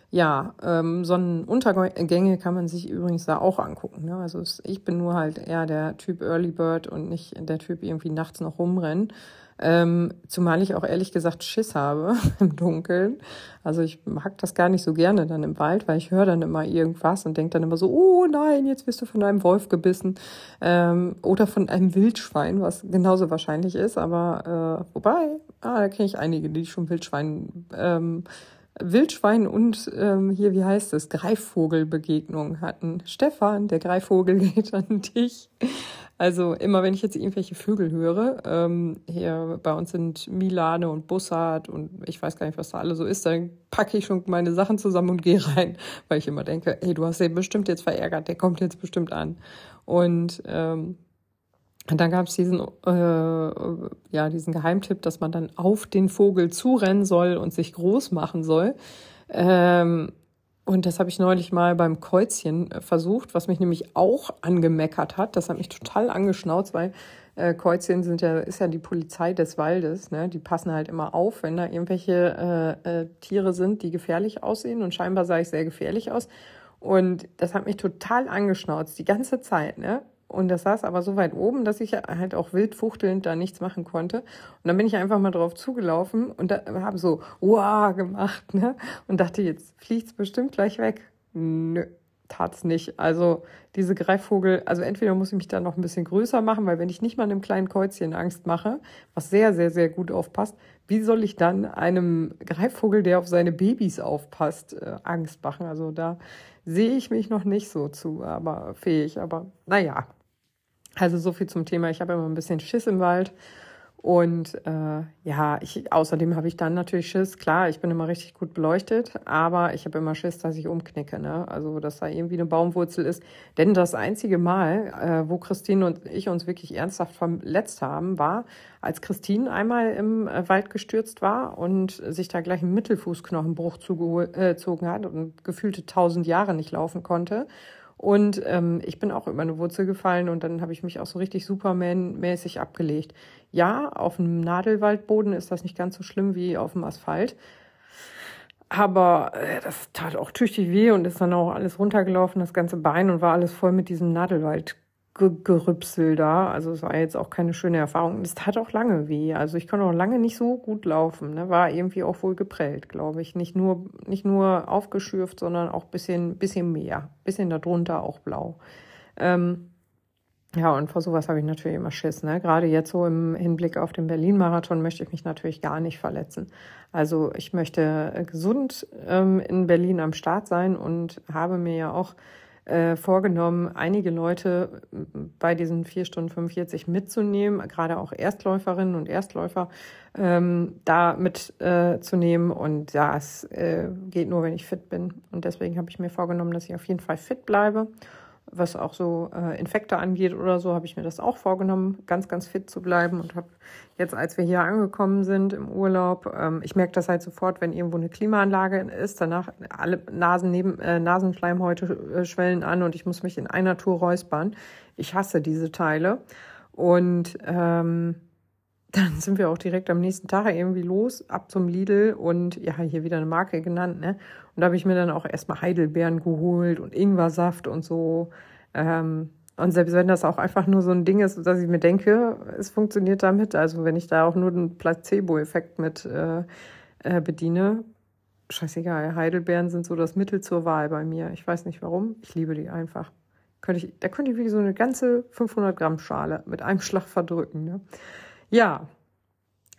Ja, ähm, Sonnenuntergänge kann man sich übrigens da auch angucken. Ne? Also ich bin nur halt eher der Typ Early Bird und nicht der Typ irgendwie nachts noch rumrennen. Ähm, zumal ich auch ehrlich gesagt Schiss habe im Dunkeln. Also ich mag das gar nicht so gerne dann im Wald, weil ich höre dann immer irgendwas und denke dann immer so, oh nein, jetzt wirst du von einem Wolf gebissen ähm, oder von einem Wildschwein, was genauso wahrscheinlich ist. Aber äh, wobei, ah, da kenne ich einige, die schon Wildschwein ähm, Wildschwein und ähm, hier, wie heißt es, Greifvogelbegegnung hatten. Stefan, der Greifvogel geht an dich. Also immer wenn ich jetzt irgendwelche Vögel höre, ähm, hier bei uns sind Milane und Bussard und ich weiß gar nicht, was da alle so ist, dann packe ich schon meine Sachen zusammen und gehe rein, weil ich immer denke, hey, du hast den bestimmt jetzt verärgert, der kommt jetzt bestimmt an. Und ähm, und dann gab es diesen, äh, ja, diesen Geheimtipp, dass man dann auf den Vogel zurennen soll und sich groß machen soll. Ähm, und das habe ich neulich mal beim Käuzchen äh, versucht, was mich nämlich auch angemeckert hat. Das hat mich total angeschnauzt, weil äh, Käuzchen sind ja, ist ja die Polizei des Waldes. Ne? Die passen halt immer auf, wenn da irgendwelche äh, äh, Tiere sind, die gefährlich aussehen. Und scheinbar sah ich sehr gefährlich aus. Und das hat mich total angeschnauzt, die ganze Zeit, ne? Und das saß aber so weit oben, dass ich halt auch wild fuchtelnd da nichts machen konnte. Und dann bin ich einfach mal drauf zugelaufen und habe so wow gemacht, ne? Und dachte, jetzt fliegt's bestimmt gleich weg. Nö, tat's nicht. Also diese Greifvogel, also entweder muss ich mich da noch ein bisschen größer machen, weil wenn ich nicht mal einem kleinen Käuzchen Angst mache, was sehr, sehr, sehr gut aufpasst, wie soll ich dann einem Greifvogel, der auf seine Babys aufpasst, äh, Angst machen? Also da sehe ich mich noch nicht so zu, aber fähig. Aber naja, also so viel zum Thema. Ich habe immer ein bisschen Schiss im Wald. Und äh, ja, ich, außerdem habe ich dann natürlich Schiss. Klar, ich bin immer richtig gut beleuchtet, aber ich habe immer Schiss, dass ich umknicke. Ne? Also, dass da irgendwie eine Baumwurzel ist. Denn das einzige Mal, äh, wo Christine und ich uns wirklich ernsthaft verletzt haben, war, als Christine einmal im äh, Wald gestürzt war und sich da gleich ein Mittelfußknochenbruch zugezogen äh, hat und gefühlte tausend Jahre nicht laufen konnte. Und ähm, ich bin auch über eine Wurzel gefallen und dann habe ich mich auch so richtig Superman-mäßig abgelegt. Ja, auf dem Nadelwaldboden ist das nicht ganz so schlimm wie auf dem Asphalt. Aber äh, das tat auch tüchtig weh und ist dann auch alles runtergelaufen, das ganze Bein und war alles voll mit diesem Nadelwald Gerüpsel da. Also es war jetzt auch keine schöne Erfahrung. Es tat auch lange weh. Also ich konnte auch lange nicht so gut laufen. Ne? War irgendwie auch wohl geprellt, glaube ich. Nicht nur, nicht nur aufgeschürft, sondern auch bisschen, bisschen mehr. Bisschen darunter auch blau. Ähm, ja, und vor sowas habe ich natürlich immer Schiss. Ne? Gerade jetzt so im Hinblick auf den Berlin-Marathon möchte ich mich natürlich gar nicht verletzen. Also ich möchte gesund ähm, in Berlin am Start sein und habe mir ja auch äh, vorgenommen, einige Leute bei diesen vier Stunden 45 mitzunehmen, gerade auch Erstläuferinnen und Erstläufer ähm, da mitzunehmen. Äh, und ja, es äh, geht nur, wenn ich fit bin. Und deswegen habe ich mir vorgenommen, dass ich auf jeden Fall fit bleibe was auch so äh, Infekte angeht oder so, habe ich mir das auch vorgenommen, ganz, ganz fit zu bleiben und habe jetzt, als wir hier angekommen sind im Urlaub, ähm, ich merke das halt sofort, wenn irgendwo eine Klimaanlage ist, danach alle Nasen neben, äh, Nasenschleimhäute äh, schwellen an und ich muss mich in einer Tour räuspern. Ich hasse diese Teile und ähm, dann sind wir auch direkt am nächsten Tag irgendwie los, ab zum Lidl und ja, hier wieder eine Marke genannt, ne? Und da habe ich mir dann auch erstmal Heidelbeeren geholt und Ingwersaft und so. Ähm, und selbst wenn das auch einfach nur so ein Ding ist, dass ich mir denke, es funktioniert damit, also wenn ich da auch nur den Placebo-Effekt mit äh, äh, bediene, scheißegal, Heidelbeeren sind so das Mittel zur Wahl bei mir. Ich weiß nicht warum, ich liebe die einfach. Könnte ich, da könnte ich wie so eine ganze 500 Gramm Schale mit einem Schlag verdrücken. Ne? Ja,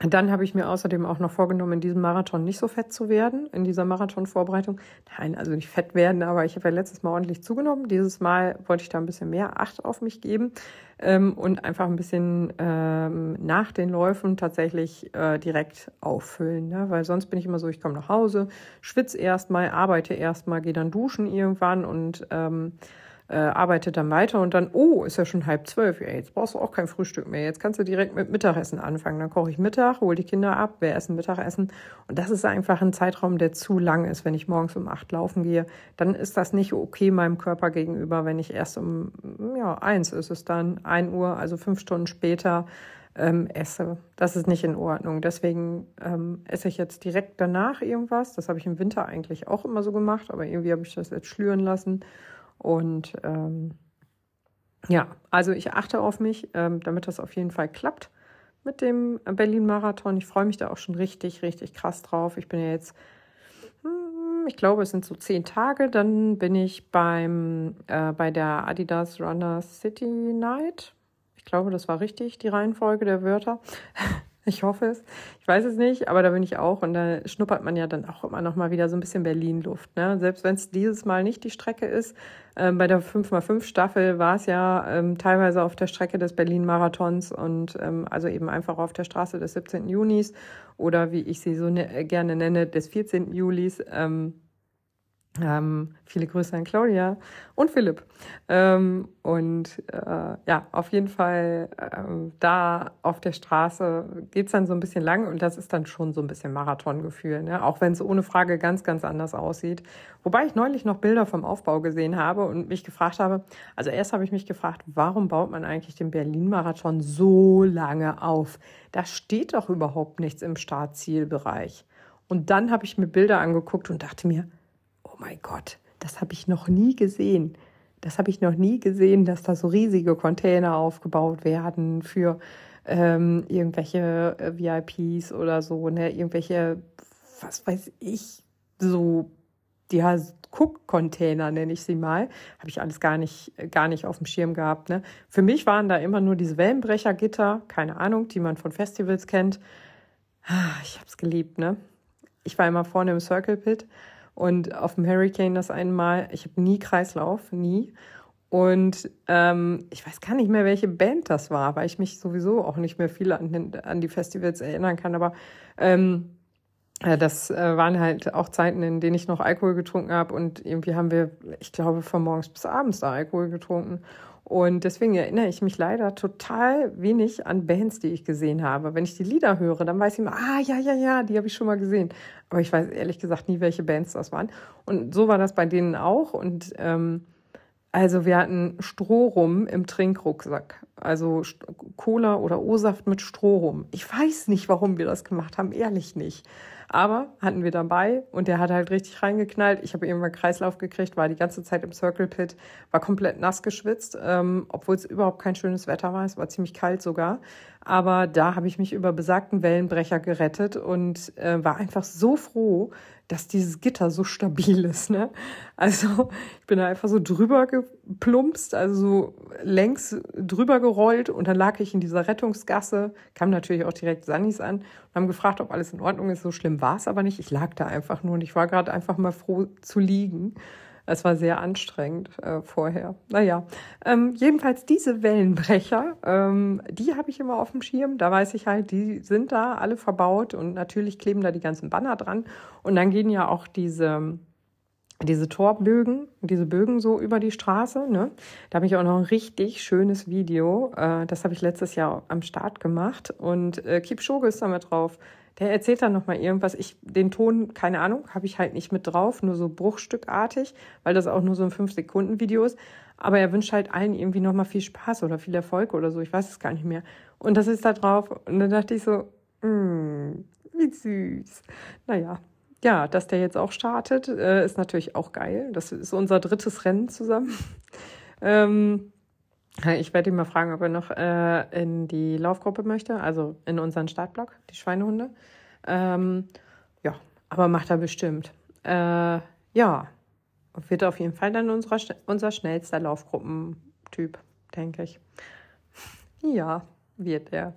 dann habe ich mir außerdem auch noch vorgenommen, in diesem Marathon nicht so fett zu werden, in dieser Marathonvorbereitung. Nein, also nicht fett werden, aber ich habe ja letztes Mal ordentlich zugenommen. Dieses Mal wollte ich da ein bisschen mehr Acht auf mich geben ähm, und einfach ein bisschen ähm, nach den Läufen tatsächlich äh, direkt auffüllen. Ne? Weil sonst bin ich immer so, ich komme nach Hause, schwitze erstmal, arbeite erstmal, gehe dann duschen irgendwann und ähm, äh, arbeitet dann weiter und dann, oh, ist ja schon halb zwölf, ja, jetzt brauchst du auch kein Frühstück mehr. Jetzt kannst du direkt mit Mittagessen anfangen. Dann koche ich Mittag, hole die Kinder ab, wir essen Mittagessen. Und das ist einfach ein Zeitraum, der zu lang ist, wenn ich morgens um acht laufen gehe. Dann ist das nicht okay meinem Körper gegenüber, wenn ich erst um, ja, eins ist es dann, ein Uhr, also fünf Stunden später, ähm, esse. Das ist nicht in Ordnung. Deswegen ähm, esse ich jetzt direkt danach irgendwas. Das habe ich im Winter eigentlich auch immer so gemacht, aber irgendwie habe ich das jetzt schlüren lassen. Und ähm, ja, also ich achte auf mich, ähm, damit das auf jeden Fall klappt mit dem Berlin-Marathon. Ich freue mich da auch schon richtig, richtig krass drauf. Ich bin ja jetzt, hm, ich glaube, es sind so zehn Tage. Dann bin ich beim, äh, bei der Adidas Runner City Night. Ich glaube, das war richtig, die Reihenfolge der Wörter. Ich hoffe es. Ich weiß es nicht, aber da bin ich auch. Und da schnuppert man ja dann auch immer noch mal wieder so ein bisschen Berlin-Luft. Ne? Selbst wenn es dieses Mal nicht die Strecke ist. Ähm, bei der 5x5-Staffel war es ja ähm, teilweise auf der Strecke des Berlin-Marathons und ähm, also eben einfach auf der Straße des 17. Junis oder wie ich sie so ne gerne nenne, des 14. Julis. Ähm, ähm, viele Grüße an Claudia und Philipp. Ähm, und äh, ja, auf jeden Fall ähm, da auf der Straße geht's dann so ein bisschen lang und das ist dann schon so ein bisschen Marathongefühl, ne? auch wenn es ohne Frage ganz, ganz anders aussieht. Wobei ich neulich noch Bilder vom Aufbau gesehen habe und mich gefragt habe, also erst habe ich mich gefragt, warum baut man eigentlich den Berlin-Marathon so lange auf? Da steht doch überhaupt nichts im Startzielbereich. Und dann habe ich mir Bilder angeguckt und dachte mir, mein Gott, das habe ich noch nie gesehen. Das habe ich noch nie gesehen, dass da so riesige Container aufgebaut werden für ähm, irgendwelche äh, VIPs oder so, ne, irgendwelche, was weiß ich, so, ja, Cook-Container nenne ich sie mal, habe ich alles gar nicht, gar nicht auf dem Schirm gehabt. Ne? Für mich waren da immer nur diese Wellenbrechergitter, keine Ahnung, die man von Festivals kennt. Ah, ich habe es geliebt, ne? Ich war immer vorne im Circle Pit und auf dem Hurricane das einmal. Ich habe nie Kreislauf, nie. Und ähm, ich weiß gar nicht mehr, welche Band das war, weil ich mich sowieso auch nicht mehr viel an, an die Festivals erinnern kann. Aber ähm, äh, das äh, waren halt auch Zeiten, in denen ich noch Alkohol getrunken habe. Und irgendwie haben wir, ich glaube, von morgens bis abends da Alkohol getrunken. Und deswegen erinnere ich mich leider total wenig an Bands, die ich gesehen habe. Wenn ich die Lieder höre, dann weiß ich immer, ah, ja, ja, ja, die habe ich schon mal gesehen. Aber ich weiß ehrlich gesagt nie, welche Bands das waren. Und so war das bei denen auch. Und ähm, also wir hatten Strohrum im Trinkrucksack. Also Cola oder O-Saft mit Strohrum. Ich weiß nicht, warum wir das gemacht haben, ehrlich nicht. Aber hatten wir dabei und der hat halt richtig reingeknallt. Ich habe irgendwann Kreislauf gekriegt, war die ganze Zeit im Circle Pit, war komplett nass geschwitzt, ähm, obwohl es überhaupt kein schönes Wetter war. Es war ziemlich kalt sogar. Aber da habe ich mich über besagten Wellenbrecher gerettet und äh, war einfach so froh, dass dieses Gitter so stabil ist. Ne? Also ich bin da einfach so drüber geplumpst, also so längs drüber gerollt und dann lag ich in dieser Rettungsgasse, kam natürlich auch direkt Sannis an und haben gefragt, ob alles in Ordnung ist. So schlimm war es aber nicht. Ich lag da einfach nur und ich war gerade einfach mal froh zu liegen. Es war sehr anstrengend äh, vorher. Naja, ähm, jedenfalls diese Wellenbrecher, ähm, die habe ich immer auf dem Schirm. Da weiß ich halt, die sind da alle verbaut und natürlich kleben da die ganzen Banner dran. Und dann gehen ja auch diese diese Torbögen, diese Bögen so über die Straße. Ne? Da habe ich auch noch ein richtig schönes Video. Äh, das habe ich letztes Jahr am Start gemacht. Und äh, Kipchoge ist damit drauf. Der erzählt dann nochmal irgendwas. Ich, den Ton, keine Ahnung, habe ich halt nicht mit drauf, nur so bruchstückartig, weil das auch nur so ein 5-Sekunden-Video ist. Aber er wünscht halt allen irgendwie nochmal viel Spaß oder viel Erfolg oder so. Ich weiß es gar nicht mehr. Und das ist da drauf. Und dann dachte ich so, mm, wie süß. Naja, ja, dass der jetzt auch startet, äh, ist natürlich auch geil. Das ist unser drittes Rennen zusammen. ähm, ich werde ihn mal fragen, ob er noch äh, in die Laufgruppe möchte, also in unseren Startblock, die Schweinehunde. Ähm, ja, aber macht er bestimmt. Äh, ja, wird auf jeden Fall dann unser, unser schnellster Laufgruppentyp, denke ich. Ja, wird er.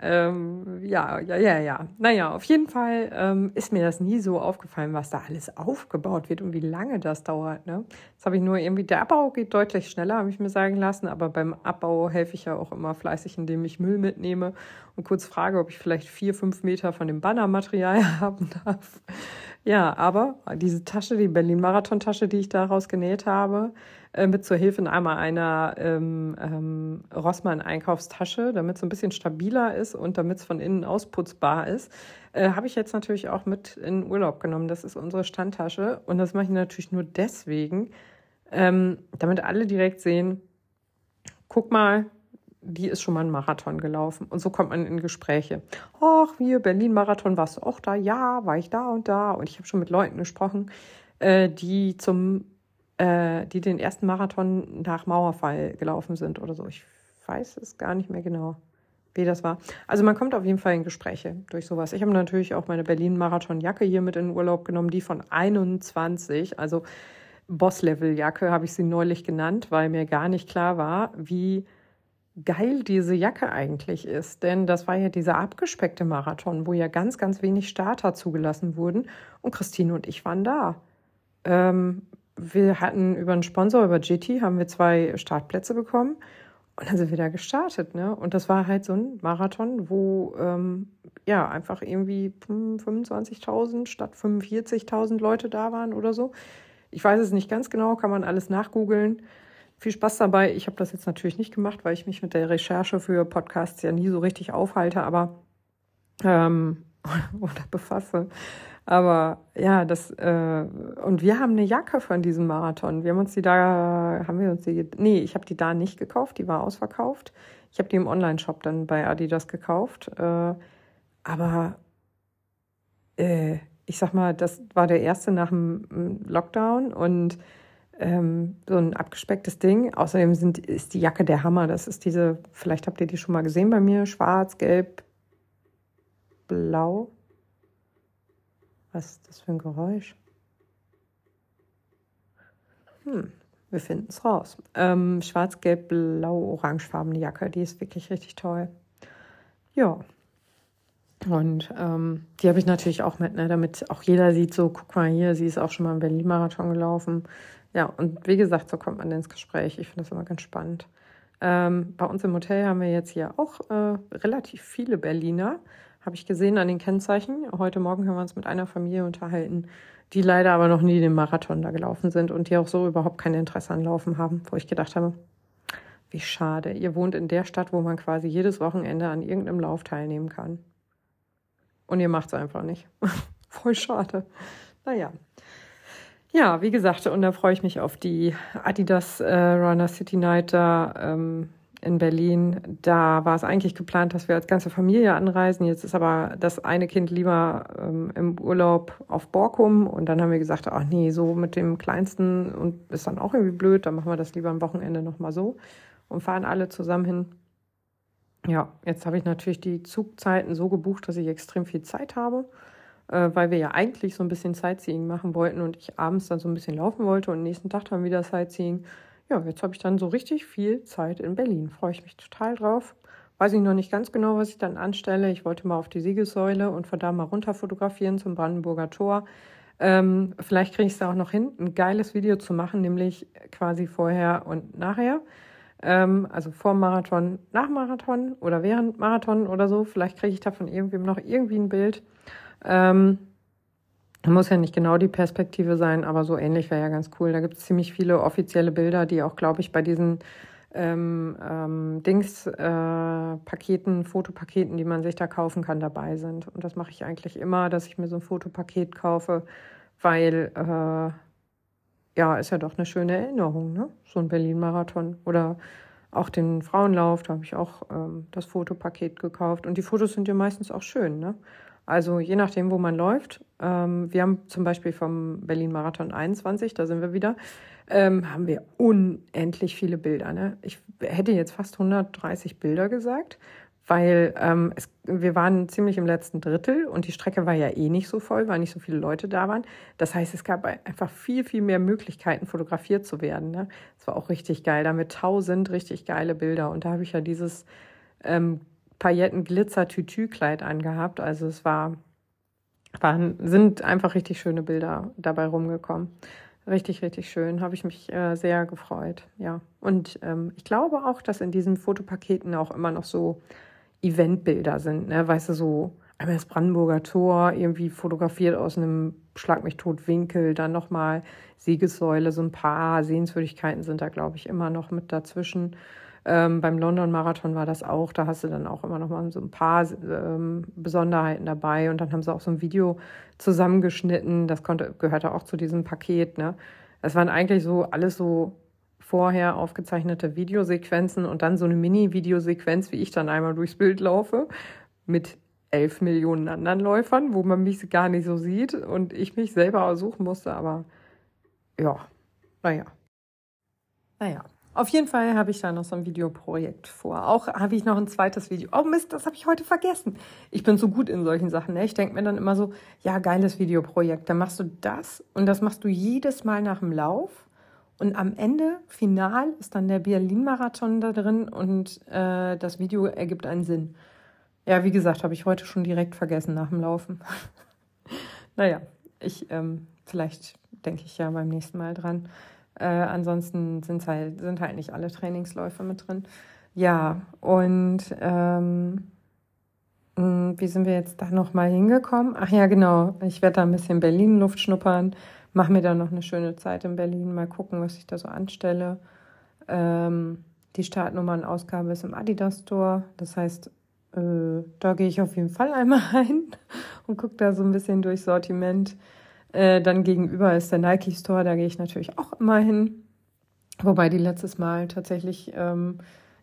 Ähm, ja, ja, ja, ja. Naja, auf jeden Fall ähm, ist mir das nie so aufgefallen, was da alles aufgebaut wird und wie lange das dauert. Ne? Das habe ich nur irgendwie, der Abbau geht deutlich schneller, habe ich mir sagen lassen, aber beim Abbau helfe ich ja auch immer fleißig, indem ich Müll mitnehme und kurz frage, ob ich vielleicht vier, fünf Meter von dem Bannermaterial haben darf. Ja, aber diese Tasche, die Berlin-Marathon-Tasche, die ich daraus genäht habe, äh, mit zur Hilfe einmal einer ähm, ähm, Rossmann-Einkaufstasche, damit es ein bisschen stabiler ist und damit es von innen ausputzbar ist, äh, habe ich jetzt natürlich auch mit in Urlaub genommen. Das ist unsere Standtasche und das mache ich natürlich nur deswegen, ähm, damit alle direkt sehen, guck mal, die ist schon mal einen Marathon gelaufen. Und so kommt man in Gespräche. Ach, wir Berlin-Marathon, warst du auch da? Ja, war ich da und da. Und ich habe schon mit Leuten gesprochen, äh, die zum, äh, die den ersten Marathon nach Mauerfall gelaufen sind oder so. Ich weiß es gar nicht mehr genau, wie das war. Also man kommt auf jeden Fall in Gespräche durch sowas. Ich habe natürlich auch meine Berlin-Marathon-Jacke hier mit in den Urlaub genommen, die von 21, also Boss-Level-Jacke habe ich sie neulich genannt, weil mir gar nicht klar war, wie geil diese Jacke eigentlich ist. Denn das war ja dieser abgespeckte Marathon, wo ja ganz, ganz wenig Starter zugelassen wurden. Und Christine und ich waren da. Ähm, wir hatten über einen Sponsor, über GT, haben wir zwei Startplätze bekommen. Und dann sind wir da gestartet, ne? Und das war halt so ein Marathon, wo ähm, ja einfach irgendwie 25.000 statt 45.000 Leute da waren oder so. Ich weiß es nicht ganz genau, kann man alles nachgoogeln viel Spaß dabei. Ich habe das jetzt natürlich nicht gemacht, weil ich mich mit der Recherche für Podcasts ja nie so richtig aufhalte, aber ähm, oder befasse. Aber ja, das äh, und wir haben eine Jacke von diesem Marathon. Wir haben uns die da, haben wir uns die, nee, ich habe die da nicht gekauft, die war ausverkauft. Ich habe die im Online-Shop dann bei Adidas gekauft. Äh, aber äh, ich sag mal, das war der erste nach dem Lockdown und ähm, so ein abgespecktes Ding. Außerdem sind, ist die Jacke der Hammer. Das ist diese, vielleicht habt ihr die schon mal gesehen bei mir, schwarz, gelb, blau. Was ist das für ein Geräusch? Hm, wir finden es raus. Ähm, schwarz, gelb, blau, orangefarbene Jacke. Die ist wirklich richtig toll. Ja. Und ähm, die habe ich natürlich auch mit, ne, damit auch jeder sieht, so, guck mal hier, sie ist auch schon mal im Berlin-Marathon gelaufen. Ja, und wie gesagt, so kommt man ins Gespräch. Ich finde das immer ganz spannend. Ähm, bei uns im Hotel haben wir jetzt hier auch äh, relativ viele Berliner. Habe ich gesehen an den Kennzeichen. Heute Morgen haben wir uns mit einer Familie unterhalten, die leider aber noch nie den Marathon da gelaufen sind und die auch so überhaupt kein Interesse an Laufen haben, wo ich gedacht habe, wie schade. Ihr wohnt in der Stadt, wo man quasi jedes Wochenende an irgendeinem Lauf teilnehmen kann. Und ihr macht es einfach nicht. Voll schade. Naja. Ja, wie gesagt, und da freue ich mich auf die Adidas äh, Runner City Night da ähm, in Berlin. Da war es eigentlich geplant, dass wir als ganze Familie anreisen. Jetzt ist aber das eine Kind lieber ähm, im Urlaub auf Borkum. Und dann haben wir gesagt, ach nee, so mit dem Kleinsten und ist dann auch irgendwie blöd. Dann machen wir das lieber am Wochenende nochmal so und fahren alle zusammen hin. Ja, jetzt habe ich natürlich die Zugzeiten so gebucht, dass ich extrem viel Zeit habe äh, weil wir ja eigentlich so ein bisschen Sightseeing machen wollten und ich abends dann so ein bisschen laufen wollte und nächsten Tag dann wieder Sightseeing. Ja, jetzt habe ich dann so richtig viel Zeit in Berlin. Freue ich mich total drauf. Weiß ich noch nicht ganz genau, was ich dann anstelle. Ich wollte mal auf die Siegessäule und von da mal runter fotografieren zum Brandenburger Tor. Ähm, vielleicht kriege ich es da auch noch hin, ein geiles Video zu machen, nämlich quasi vorher und nachher. Ähm, also vor Marathon, nach Marathon oder während Marathon oder so. Vielleicht kriege ich davon irgendwem noch irgendwie ein Bild. Ähm, muss ja nicht genau die Perspektive sein, aber so ähnlich wäre ja ganz cool. Da gibt es ziemlich viele offizielle Bilder, die auch, glaube ich, bei diesen ähm, ähm, Dings-Paketen, äh, Fotopaketen, die man sich da kaufen kann, dabei sind. Und das mache ich eigentlich immer, dass ich mir so ein Fotopaket kaufe, weil äh, ja, ist ja doch eine schöne Erinnerung, ne? So ein Berlin-Marathon oder auch den Frauenlauf, da habe ich auch ähm, das Fotopaket gekauft. Und die Fotos sind ja meistens auch schön, ne? Also je nachdem, wo man läuft. Ähm, wir haben zum Beispiel vom Berlin Marathon 21, da sind wir wieder, ähm, haben wir unendlich viele Bilder. Ne? Ich hätte jetzt fast 130 Bilder gesagt, weil ähm, es, wir waren ziemlich im letzten Drittel und die Strecke war ja eh nicht so voll, weil nicht so viele Leute da waren. Das heißt, es gab einfach viel, viel mehr Möglichkeiten, fotografiert zu werden. Ne? Das war auch richtig geil. Damit tausend richtig geile Bilder. Und da habe ich ja dieses ähm, Pailletten-Glitzer-Tütü-Kleid angehabt. Also es war, waren, sind einfach richtig schöne Bilder dabei rumgekommen. Richtig, richtig schön. Habe ich mich äh, sehr gefreut. Ja. Und ähm, ich glaube auch, dass in diesen Fotopaketen auch immer noch so Eventbilder sind. Ne? Weißt du, so einmal das Brandenburger Tor, irgendwie fotografiert aus einem Schlag mich tot Winkel, dann nochmal Siegessäule, so ein paar Sehenswürdigkeiten sind da, glaube ich, immer noch mit dazwischen. Ähm, beim London Marathon war das auch. Da hast du dann auch immer noch mal so ein paar ähm, Besonderheiten dabei. Und dann haben sie auch so ein Video zusammengeschnitten. Das konnte, gehörte auch zu diesem Paket. Ne? Das waren eigentlich so alles so vorher aufgezeichnete Videosequenzen und dann so eine Mini-Videosequenz, wie ich dann einmal durchs Bild laufe, mit elf Millionen anderen Läufern, wo man mich gar nicht so sieht und ich mich selber suchen musste. Aber ja, naja. Naja. Auf jeden Fall habe ich da noch so ein Videoprojekt vor. Auch habe ich noch ein zweites Video. Oh Mist, das habe ich heute vergessen. Ich bin so gut in solchen Sachen. Ne? Ich denke mir dann immer so, ja, geiles Videoprojekt. Dann machst du das und das machst du jedes Mal nach dem Lauf. Und am Ende, final, ist dann der Berlin-Marathon da drin und äh, das Video ergibt einen Sinn. Ja, wie gesagt, habe ich heute schon direkt vergessen nach dem Laufen. naja, ich, ähm, vielleicht denke ich ja beim nächsten Mal dran. Äh, ansonsten sind halt, sind halt nicht alle Trainingsläufe mit drin. Ja, und ähm, hm, wie sind wir jetzt da nochmal hingekommen? Ach ja, genau. Ich werde da ein bisschen Berlin-Luft schnuppern, mache mir da noch eine schöne Zeit in Berlin, mal gucken, was ich da so anstelle. Ähm, die Startnummernausgabe ist im Adidas Store. Das heißt, äh, da gehe ich auf jeden Fall einmal rein und gucke da so ein bisschen durch Sortiment. Äh, dann gegenüber ist der Nike Store, da gehe ich natürlich auch immer hin. Wobei die letztes Mal tatsächlich ähm,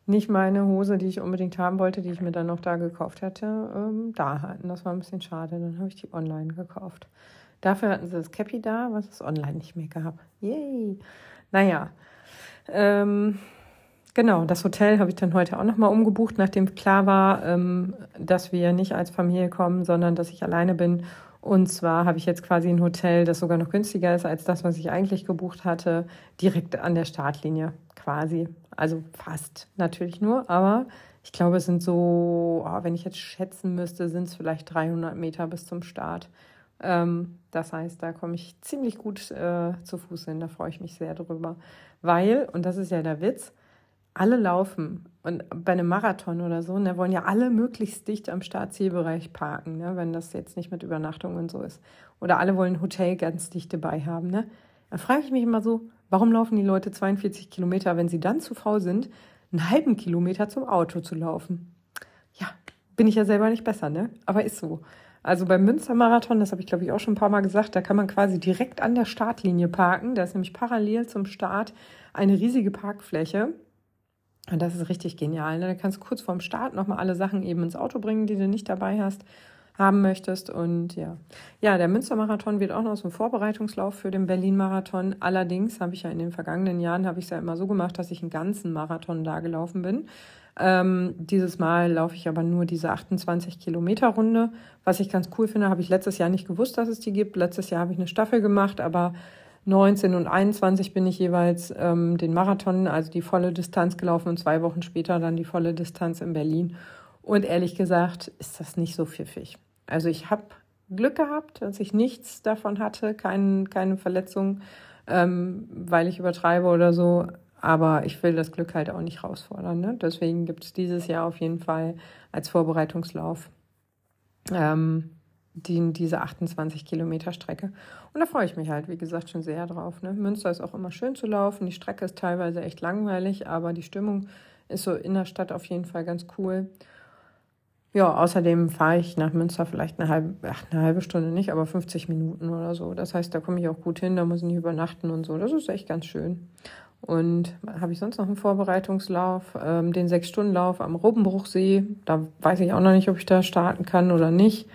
nicht meine Hose, die ich unbedingt haben wollte, die ich mir dann noch da gekauft hatte, ähm, da hatten. Das war ein bisschen schade. Dann habe ich die online gekauft. Dafür hatten sie das Cappy da, was es online nicht mehr gab. Yay! Naja, ähm, genau, das Hotel habe ich dann heute auch nochmal umgebucht, nachdem klar war, ähm, dass wir nicht als Familie kommen, sondern dass ich alleine bin. Und zwar habe ich jetzt quasi ein Hotel, das sogar noch günstiger ist als das, was ich eigentlich gebucht hatte, direkt an der Startlinie quasi. Also fast natürlich nur, aber ich glaube, es sind so, oh, wenn ich jetzt schätzen müsste, sind es vielleicht 300 Meter bis zum Start. Ähm, das heißt, da komme ich ziemlich gut äh, zu Fuß hin. Da freue ich mich sehr drüber. Weil, und das ist ja der Witz, alle laufen. Und bei einem Marathon oder so, da ne, wollen ja alle möglichst dicht am Startzielbereich parken, ne, wenn das jetzt nicht mit Übernachtung und so ist. Oder alle wollen ein Hotel ganz dicht dabei haben. Ne? Da frage ich mich immer so, warum laufen die Leute 42 Kilometer, wenn sie dann zu faul sind, einen halben Kilometer zum Auto zu laufen? Ja, bin ich ja selber nicht besser, ne? Aber ist so. Also beim Münstermarathon, das habe ich glaube ich auch schon ein paar Mal gesagt, da kann man quasi direkt an der Startlinie parken. Da ist nämlich parallel zum Start eine riesige Parkfläche. Und das ist richtig genial. Ne? Da kannst du kurz vorm Start nochmal alle Sachen eben ins Auto bringen, die du nicht dabei hast, haben möchtest. Und ja, ja, der Münstermarathon wird auch noch so ein Vorbereitungslauf für den Berlin-Marathon. Allerdings habe ich ja in den vergangenen Jahren, habe ich es ja immer so gemacht, dass ich einen ganzen Marathon da gelaufen bin. Ähm, dieses Mal laufe ich aber nur diese 28 Kilometer Runde. Was ich ganz cool finde, habe ich letztes Jahr nicht gewusst, dass es die gibt. Letztes Jahr habe ich eine Staffel gemacht, aber 19 und 21 bin ich jeweils ähm, den Marathon, also die volle Distanz gelaufen und zwei Wochen später dann die volle Distanz in Berlin. Und ehrlich gesagt ist das nicht so pfiffig. Also ich habe Glück gehabt, dass ich nichts davon hatte, kein, keine Verletzung, ähm, weil ich übertreibe oder so. Aber ich will das Glück halt auch nicht herausfordern. Ne? Deswegen gibt es dieses Jahr auf jeden Fall als Vorbereitungslauf ähm, die, diese 28 Kilometer Strecke. Und da freue ich mich halt, wie gesagt, schon sehr drauf. Ne? Münster ist auch immer schön zu laufen. Die Strecke ist teilweise echt langweilig, aber die Stimmung ist so in der Stadt auf jeden Fall ganz cool. Ja, außerdem fahre ich nach Münster vielleicht eine halbe, ach, eine halbe Stunde nicht, aber 50 Minuten oder so. Das heißt, da komme ich auch gut hin, da muss ich nicht übernachten und so. Das ist echt ganz schön. Und habe ich sonst noch einen Vorbereitungslauf, ähm, den Sechs-Stunden-Lauf am Robbenbruchsee. Da weiß ich auch noch nicht, ob ich da starten kann oder nicht.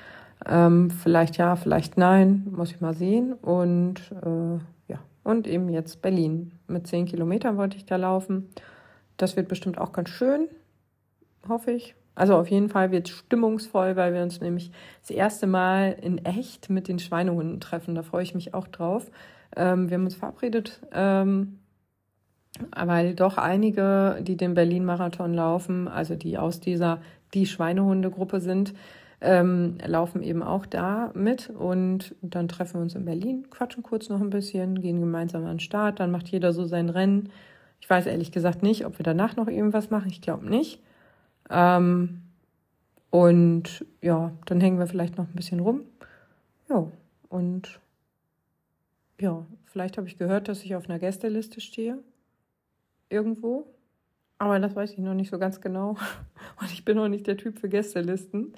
Ähm, vielleicht ja, vielleicht nein, muss ich mal sehen. Und äh, ja, und eben jetzt Berlin. Mit zehn Kilometern wollte ich da laufen. Das wird bestimmt auch ganz schön, hoffe ich. Also auf jeden Fall wird es stimmungsvoll, weil wir uns nämlich das erste Mal in echt mit den Schweinehunden treffen. Da freue ich mich auch drauf. Ähm, wir haben uns verabredet, ähm, weil doch einige, die den Berlin-Marathon laufen, also die aus dieser die Schweinehunde-Gruppe sind, ähm, laufen eben auch da mit und dann treffen wir uns in Berlin, quatschen kurz noch ein bisschen, gehen gemeinsam an den Start, dann macht jeder so sein Rennen. Ich weiß ehrlich gesagt nicht, ob wir danach noch irgendwas machen, ich glaube nicht. Ähm, und ja, dann hängen wir vielleicht noch ein bisschen rum. Ja, und ja, vielleicht habe ich gehört, dass ich auf einer Gästeliste stehe. Irgendwo. Aber das weiß ich noch nicht so ganz genau. Und ich bin noch nicht der Typ für Gästelisten.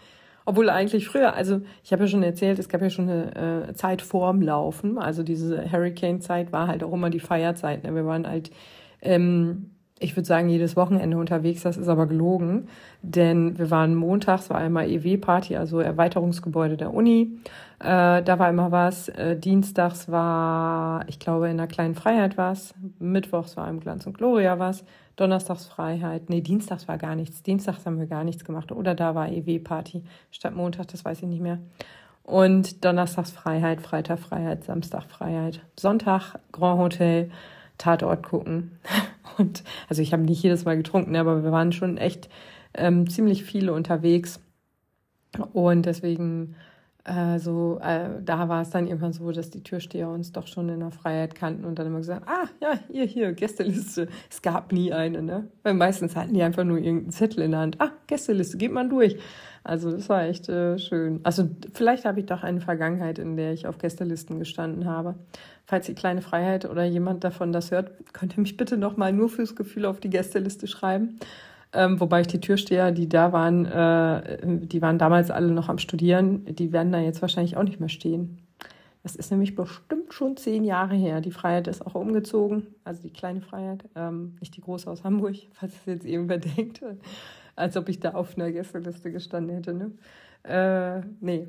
Obwohl eigentlich früher, also ich habe ja schon erzählt, es gab ja schon eine äh, Zeit vorm Laufen. Also diese Hurricane-Zeit war halt auch immer die Feierzeit. Ne? Wir waren halt, ähm, ich würde sagen, jedes Wochenende unterwegs. Das ist aber gelogen, denn wir waren montags, war einmal EW-Party, also Erweiterungsgebäude der Uni. Äh, da war immer was. Äh, dienstags war, ich glaube, in der kleinen Freiheit was. Mittwochs war im Glanz und Gloria was. Donnerstagsfreiheit. Nee, Dienstags war gar nichts. Dienstags haben wir gar nichts gemacht. Oder da war EW-Party statt Montag, das weiß ich nicht mehr. Und Donnerstagsfreiheit, Freitagfreiheit, Samstagfreiheit. Sonntag Grand Hotel, Tatort gucken. Und also ich habe nicht jedes Mal getrunken, aber wir waren schon echt ähm, ziemlich viele unterwegs. Und deswegen äh, so, äh, da war es dann immer so, dass die Türsteher uns doch schon in der Freiheit kannten und dann immer gesagt, ah, ja, hier, hier, Gästeliste. Es gab nie eine, ne? Weil meistens hatten die einfach nur irgendeinen Zettel in der Hand. Ah, Gästeliste, geht man durch. Also das war echt äh, schön. Also vielleicht habe ich doch eine Vergangenheit, in der ich auf Gästelisten gestanden habe. Falls die kleine Freiheit oder jemand davon das hört, könnt ihr mich bitte nochmal nur fürs Gefühl auf die Gästeliste schreiben. Ähm, wobei ich die Türsteher, die da waren, äh, die waren damals alle noch am Studieren, die werden da jetzt wahrscheinlich auch nicht mehr stehen. Das ist nämlich bestimmt schon zehn Jahre her. Die Freiheit ist auch umgezogen, also die kleine Freiheit, ähm, nicht die große aus Hamburg, falls es jetzt irgendwer denkt, als ob ich da auf einer Gästeliste gestanden hätte. Ne? Äh, nee,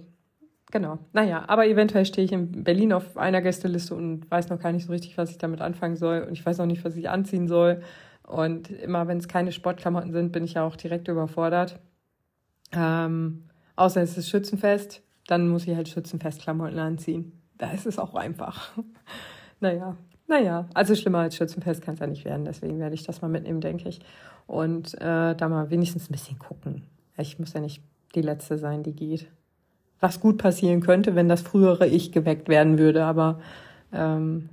genau. Naja, aber eventuell stehe ich in Berlin auf einer Gästeliste und weiß noch gar nicht so richtig, was ich damit anfangen soll. Und ich weiß auch nicht, was ich anziehen soll. Und immer wenn es keine Sportklamotten sind, bin ich ja auch direkt überfordert. Ähm, außer es ist Schützenfest, dann muss ich halt Schützenfestklamotten anziehen. Da ist es auch einfach. naja, naja, also schlimmer als Schützenfest kann es ja nicht werden. Deswegen werde ich das mal mitnehmen, denke ich. Und äh, da mal wenigstens ein bisschen gucken. Ich muss ja nicht die Letzte sein, die geht. Was gut passieren könnte, wenn das frühere Ich geweckt werden würde, aber ähm,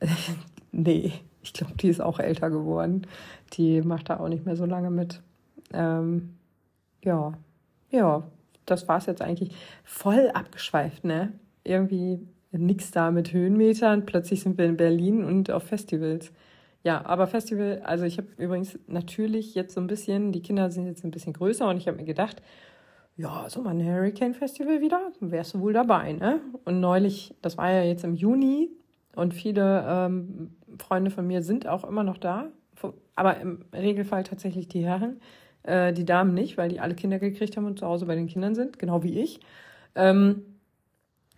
nee ich glaube, die ist auch älter geworden. Die macht da auch nicht mehr so lange mit. Ähm, ja, ja, das war es jetzt eigentlich. Voll abgeschweift, ne? Irgendwie nix da mit Höhenmetern. Plötzlich sind wir in Berlin und auf Festivals. Ja, aber Festival, also ich habe übrigens natürlich jetzt so ein bisschen, die Kinder sind jetzt ein bisschen größer und ich habe mir gedacht, ja, so mal ein Hurricane Festival wieder, wärst du wohl dabei, ne? Und neulich, das war ja jetzt im Juni und viele ähm, Freunde von mir sind auch immer noch da, aber im Regelfall tatsächlich die Herren, äh, die Damen nicht, weil die alle Kinder gekriegt haben und zu Hause bei den Kindern sind, genau wie ich. Ähm,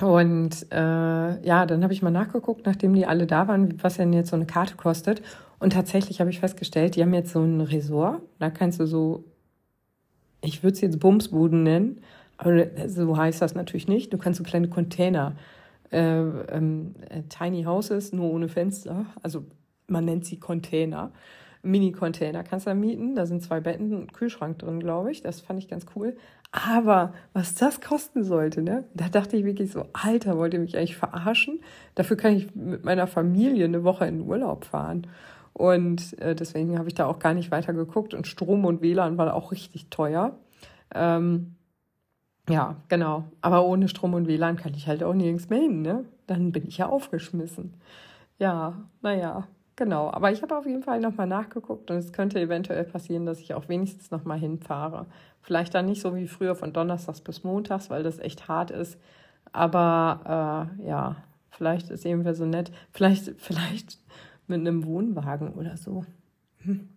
und äh, ja, dann habe ich mal nachgeguckt, nachdem die alle da waren, was denn jetzt so eine Karte kostet. Und tatsächlich habe ich festgestellt, die haben jetzt so ein Resort. Da kannst du so, ich würde es jetzt Bumsbuden nennen, aber so heißt das natürlich nicht. Du kannst so kleine Container äh, ähm, äh, Tiny Houses, nur ohne Fenster. Also man nennt sie Container. Mini-Container kannst du da mieten. Da sind zwei Betten und Kühlschrank drin, glaube ich. Das fand ich ganz cool. Aber was das kosten sollte, ne? Da dachte ich wirklich so, Alter, wollt ihr mich eigentlich verarschen? Dafür kann ich mit meiner Familie eine Woche in den Urlaub fahren. Und äh, deswegen habe ich da auch gar nicht weiter geguckt. Und Strom und WLAN war auch richtig teuer. Ähm, ja, genau. Aber ohne Strom und WLAN kann ich halt auch nirgends mehr hin, ne? Dann bin ich ja aufgeschmissen. Ja, naja, genau. Aber ich habe auf jeden Fall nochmal nachgeguckt und es könnte eventuell passieren, dass ich auch wenigstens nochmal hinfahre. Vielleicht dann nicht so wie früher von Donnerstags bis Montags, weil das echt hart ist. Aber äh, ja, vielleicht ist irgendwer so nett. Vielleicht, vielleicht mit einem Wohnwagen oder so. Hm.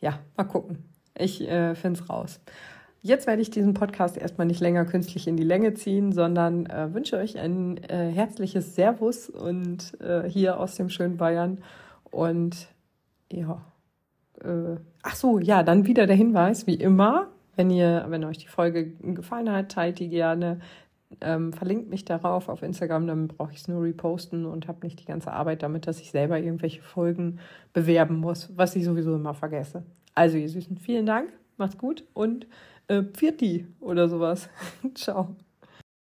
Ja, mal gucken. Ich äh, finde es raus. Jetzt werde ich diesen Podcast erstmal nicht länger künstlich in die Länge ziehen, sondern äh, wünsche euch ein äh, herzliches Servus und äh, hier aus dem schönen Bayern. Und ja, äh, ach so, ja, dann wieder der Hinweis, wie immer, wenn ihr, wenn euch die Folge gefallen hat, teilt die gerne. Ähm, verlinkt mich darauf auf Instagram, dann brauche ich es nur reposten und habe nicht die ganze Arbeit damit, dass ich selber irgendwelche Folgen bewerben muss, was ich sowieso immer vergesse. Also, ihr Süßen, vielen Dank, macht's gut und äh, Pfirti oder sowas. Ciao.